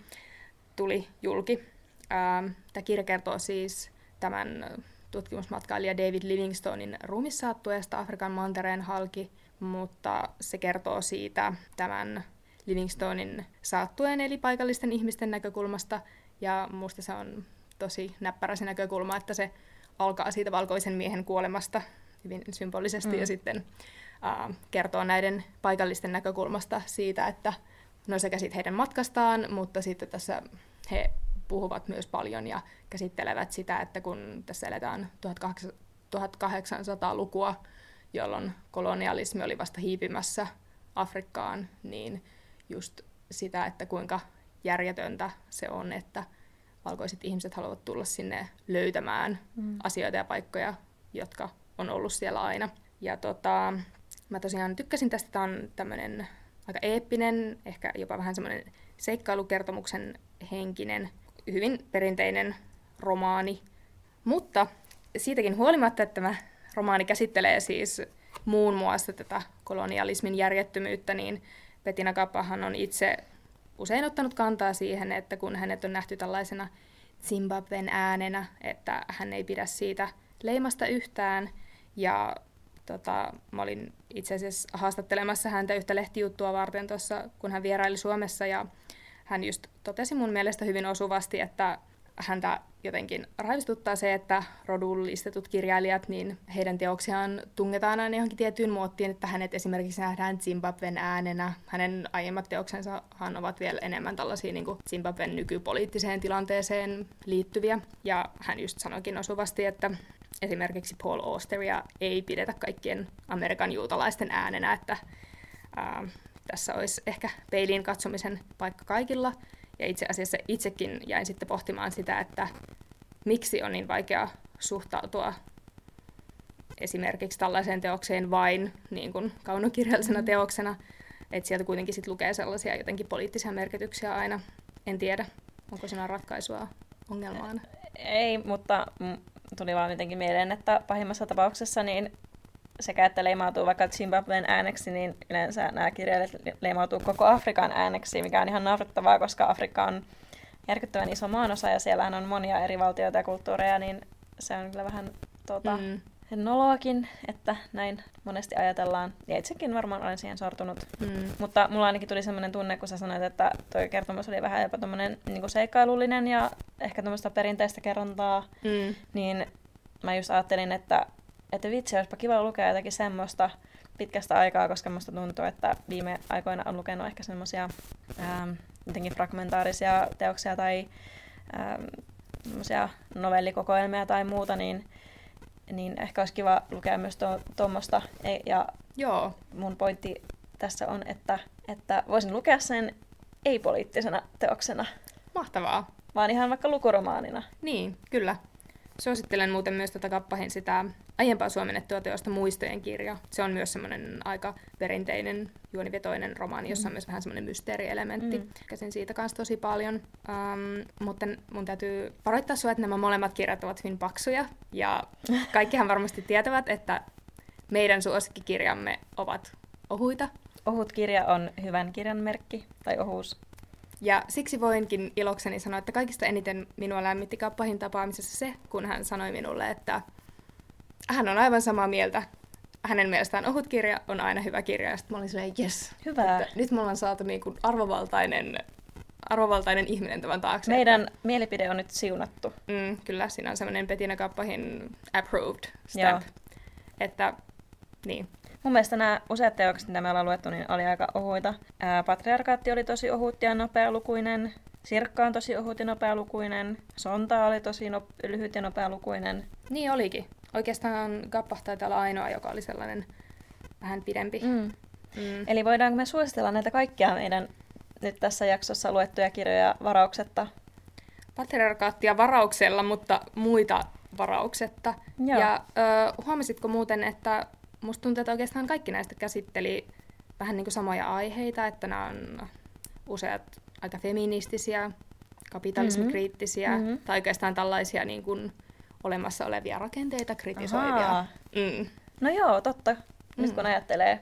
tuli julki. Ähm, Tämä kirja kertoo siis tämän tutkimusmatkailija David Livingstonein ruumissaattueesta Afrikan mantereen halki, mutta se kertoo siitä tämän Livingstonein saattueen eli paikallisten ihmisten näkökulmasta, ja musta se on tosi näppärä se näkökulma, että se alkaa siitä valkoisen miehen kuolemasta hyvin symbolisesti mm. ja sitten äh, kertoo näiden paikallisten näkökulmasta siitä, että no sekä sitten heidän matkastaan, mutta sitten tässä he puhuvat myös paljon ja käsittelevät sitä, että kun tässä eletään 1800-lukua, jolloin kolonialismi oli vasta hiipimässä Afrikkaan, niin just sitä, että kuinka järjetöntä se on, että valkoiset ihmiset haluavat tulla sinne löytämään mm. asioita ja paikkoja, jotka on ollut siellä aina. Ja tota, mä tosiaan tykkäsin tästä, tämä on tämmöinen aika eeppinen, ehkä jopa vähän semmoinen seikkailukertomuksen henkinen, hyvin perinteinen romaani. Mutta siitäkin huolimatta, että tämä romaani käsittelee siis muun muassa tätä kolonialismin järjettömyyttä, niin Petina Kappahan on itse usein ottanut kantaa siihen, että kun hänet on nähty tällaisena Zimbabwen äänenä, että hän ei pidä siitä leimasta yhtään. Ja tota, mä olin itse asiassa haastattelemassa häntä yhtä lehtijuttua varten tuossa, kun hän vieraili Suomessa, ja hän just totesi mun mielestä hyvin osuvasti, että häntä jotenkin raivistuttaa se, että rodullistetut kirjailijat, niin heidän teoksiaan tungetaan aina johonkin tiettyyn muottiin, että hänet esimerkiksi nähdään Zimbabwen äänenä. Hänen aiemmat teoksensahan ovat vielä enemmän tällaisia niin Zimbabwen nykypoliittiseen tilanteeseen liittyviä. Ja hän just sanoikin osuvasti, että esimerkiksi Paul Austeria ei pidetä kaikkien Amerikan juutalaisten äänenä, että ää, tässä olisi ehkä peiliin katsomisen paikka kaikilla. Ja itse asiassa itsekin jäin sitten pohtimaan sitä, että miksi on niin vaikea suhtautua esimerkiksi tällaiseen teokseen vain niin kuin kaunokirjallisena teoksena. Että sieltä kuitenkin sit lukee sellaisia jotenkin poliittisia merkityksiä aina. En tiedä, onko siinä ratkaisua ongelmaan. Ei, mutta tuli vaan jotenkin mieleen, että pahimmassa tapauksessa niin sekä että leimautuu vaikka Zimbabwen ääneksi, niin yleensä nämä kirjailijat leimautuu koko Afrikan ääneksi, mikä on ihan naurettavaa, koska Afrikka on järkyttävän iso maanosa ja siellähän on monia eri valtioita ja kulttuureja, niin se on kyllä vähän tuota, mm. noloakin, että näin monesti ajatellaan. Ja itsekin varmaan olen siihen sortunut. Mm. Mutta mulla ainakin tuli sellainen tunne, kun sä sanoit, että tuo kertomus oli vähän jopa tommonen niin seikkailullinen ja ehkä tämmöistä perinteistä kerrontaa, mm. niin mä just ajattelin, että että vitsi, olisipa kiva lukea jotakin semmoista pitkästä aikaa, koska musta tuntuu, että viime aikoina on lukenut ehkä semmoisia ähm, jotenkin fragmentaarisia teoksia tai ähm, novellikokoelmia tai muuta, niin, niin ehkä olisi kiva lukea myös tuommoista. To, e, ja Joo. mun pointti tässä on, että, että voisin lukea sen ei-poliittisena teoksena. Mahtavaa. Vaan ihan vaikka lukuromaanina. Niin, kyllä. Suosittelen muuten myös tätä kappahin sitä aiempaa suomennettua teosta Muistojen kirja. Se on myös semmoinen aika perinteinen juonivetoinen romaani, jossa on mm. myös vähän semmoinen mysteerielementti. Mm. Käsin siitä kanssa tosi paljon. Um, mutta mun täytyy varoittaa sinua, että nämä molemmat kirjat ovat hyvin paksuja. Ja kaikkihan varmasti tietävät, että meidän suosikkikirjamme ovat ohuita. Ohut kirja on hyvän kirjan merkki, tai ohuus. Ja siksi voinkin ilokseni sanoa, että kaikista eniten minua lämmitti kappahin tapaamisessa se, kun hän sanoi minulle, että hän on aivan samaa mieltä. Hänen mielestään ohut kirja on aina hyvä kirja. Ja sitten mä olin silleen, yes. Hyvä. Että nyt me ollaan saatu niin kuin arvovaltainen, arvovaltainen ihminen tämän taakse. Meidän että... mielipide on nyt siunattu. Mm, kyllä, siinä on semmoinen Petina Kappahin approved stamp. Joo. Että, niin. Mun mielestä nämä useat teokset, mitä me ollaan luettu, niin oli aika ohuita. Ää, Patriarkaatti oli tosi ohut ja nopealukuinen. Sirkka on tosi ohut ja nopealukuinen. Sonta oli tosi no- lyhyt ja nopealukuinen. Niin olikin. Oikeastaan Kappa taitaa olla ainoa, joka oli sellainen vähän pidempi. Mm. Mm. Eli voidaanko me suositella näitä kaikkia meidän nyt tässä jaksossa luettuja kirjoja varauksetta? Patriarkaattia varauksella, mutta muita varauksetta. Joo. Ja ö, huomasitko muuten, että musta tuntuu, että oikeastaan kaikki näistä käsitteli vähän niin kuin samoja aiheita, että nämä on useat aika feministisiä, kapitalismikriittisiä, mm-hmm. tai oikeastaan tällaisia niin kuin olemassa olevia rakenteita kritisoivia. Mm. No joo, totta. Nyt mm. kun ajattelee.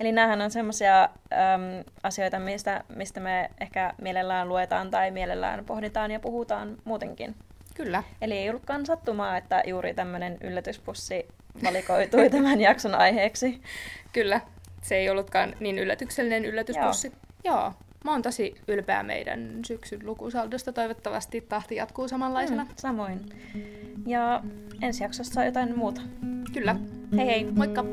Eli näähän on semmoisia äm, asioita, mistä, mistä me ehkä mielellään luetaan tai mielellään pohditaan ja puhutaan muutenkin. Kyllä. Eli ei ollutkaan sattumaa, että juuri tämmöinen yllätyspussi valikoitui tämän jakson aiheeksi. Kyllä, se ei ollutkaan niin yllätyksellinen yllätyspussi. Joo. Joo. Mä oon tosi ylpeä meidän syksyn lukusaldosta. Toivottavasti tahti jatkuu samanlaisena. Mm, samoin. Ja ensi jaksossa jotain muuta. Kyllä. Hei hei. Moikka!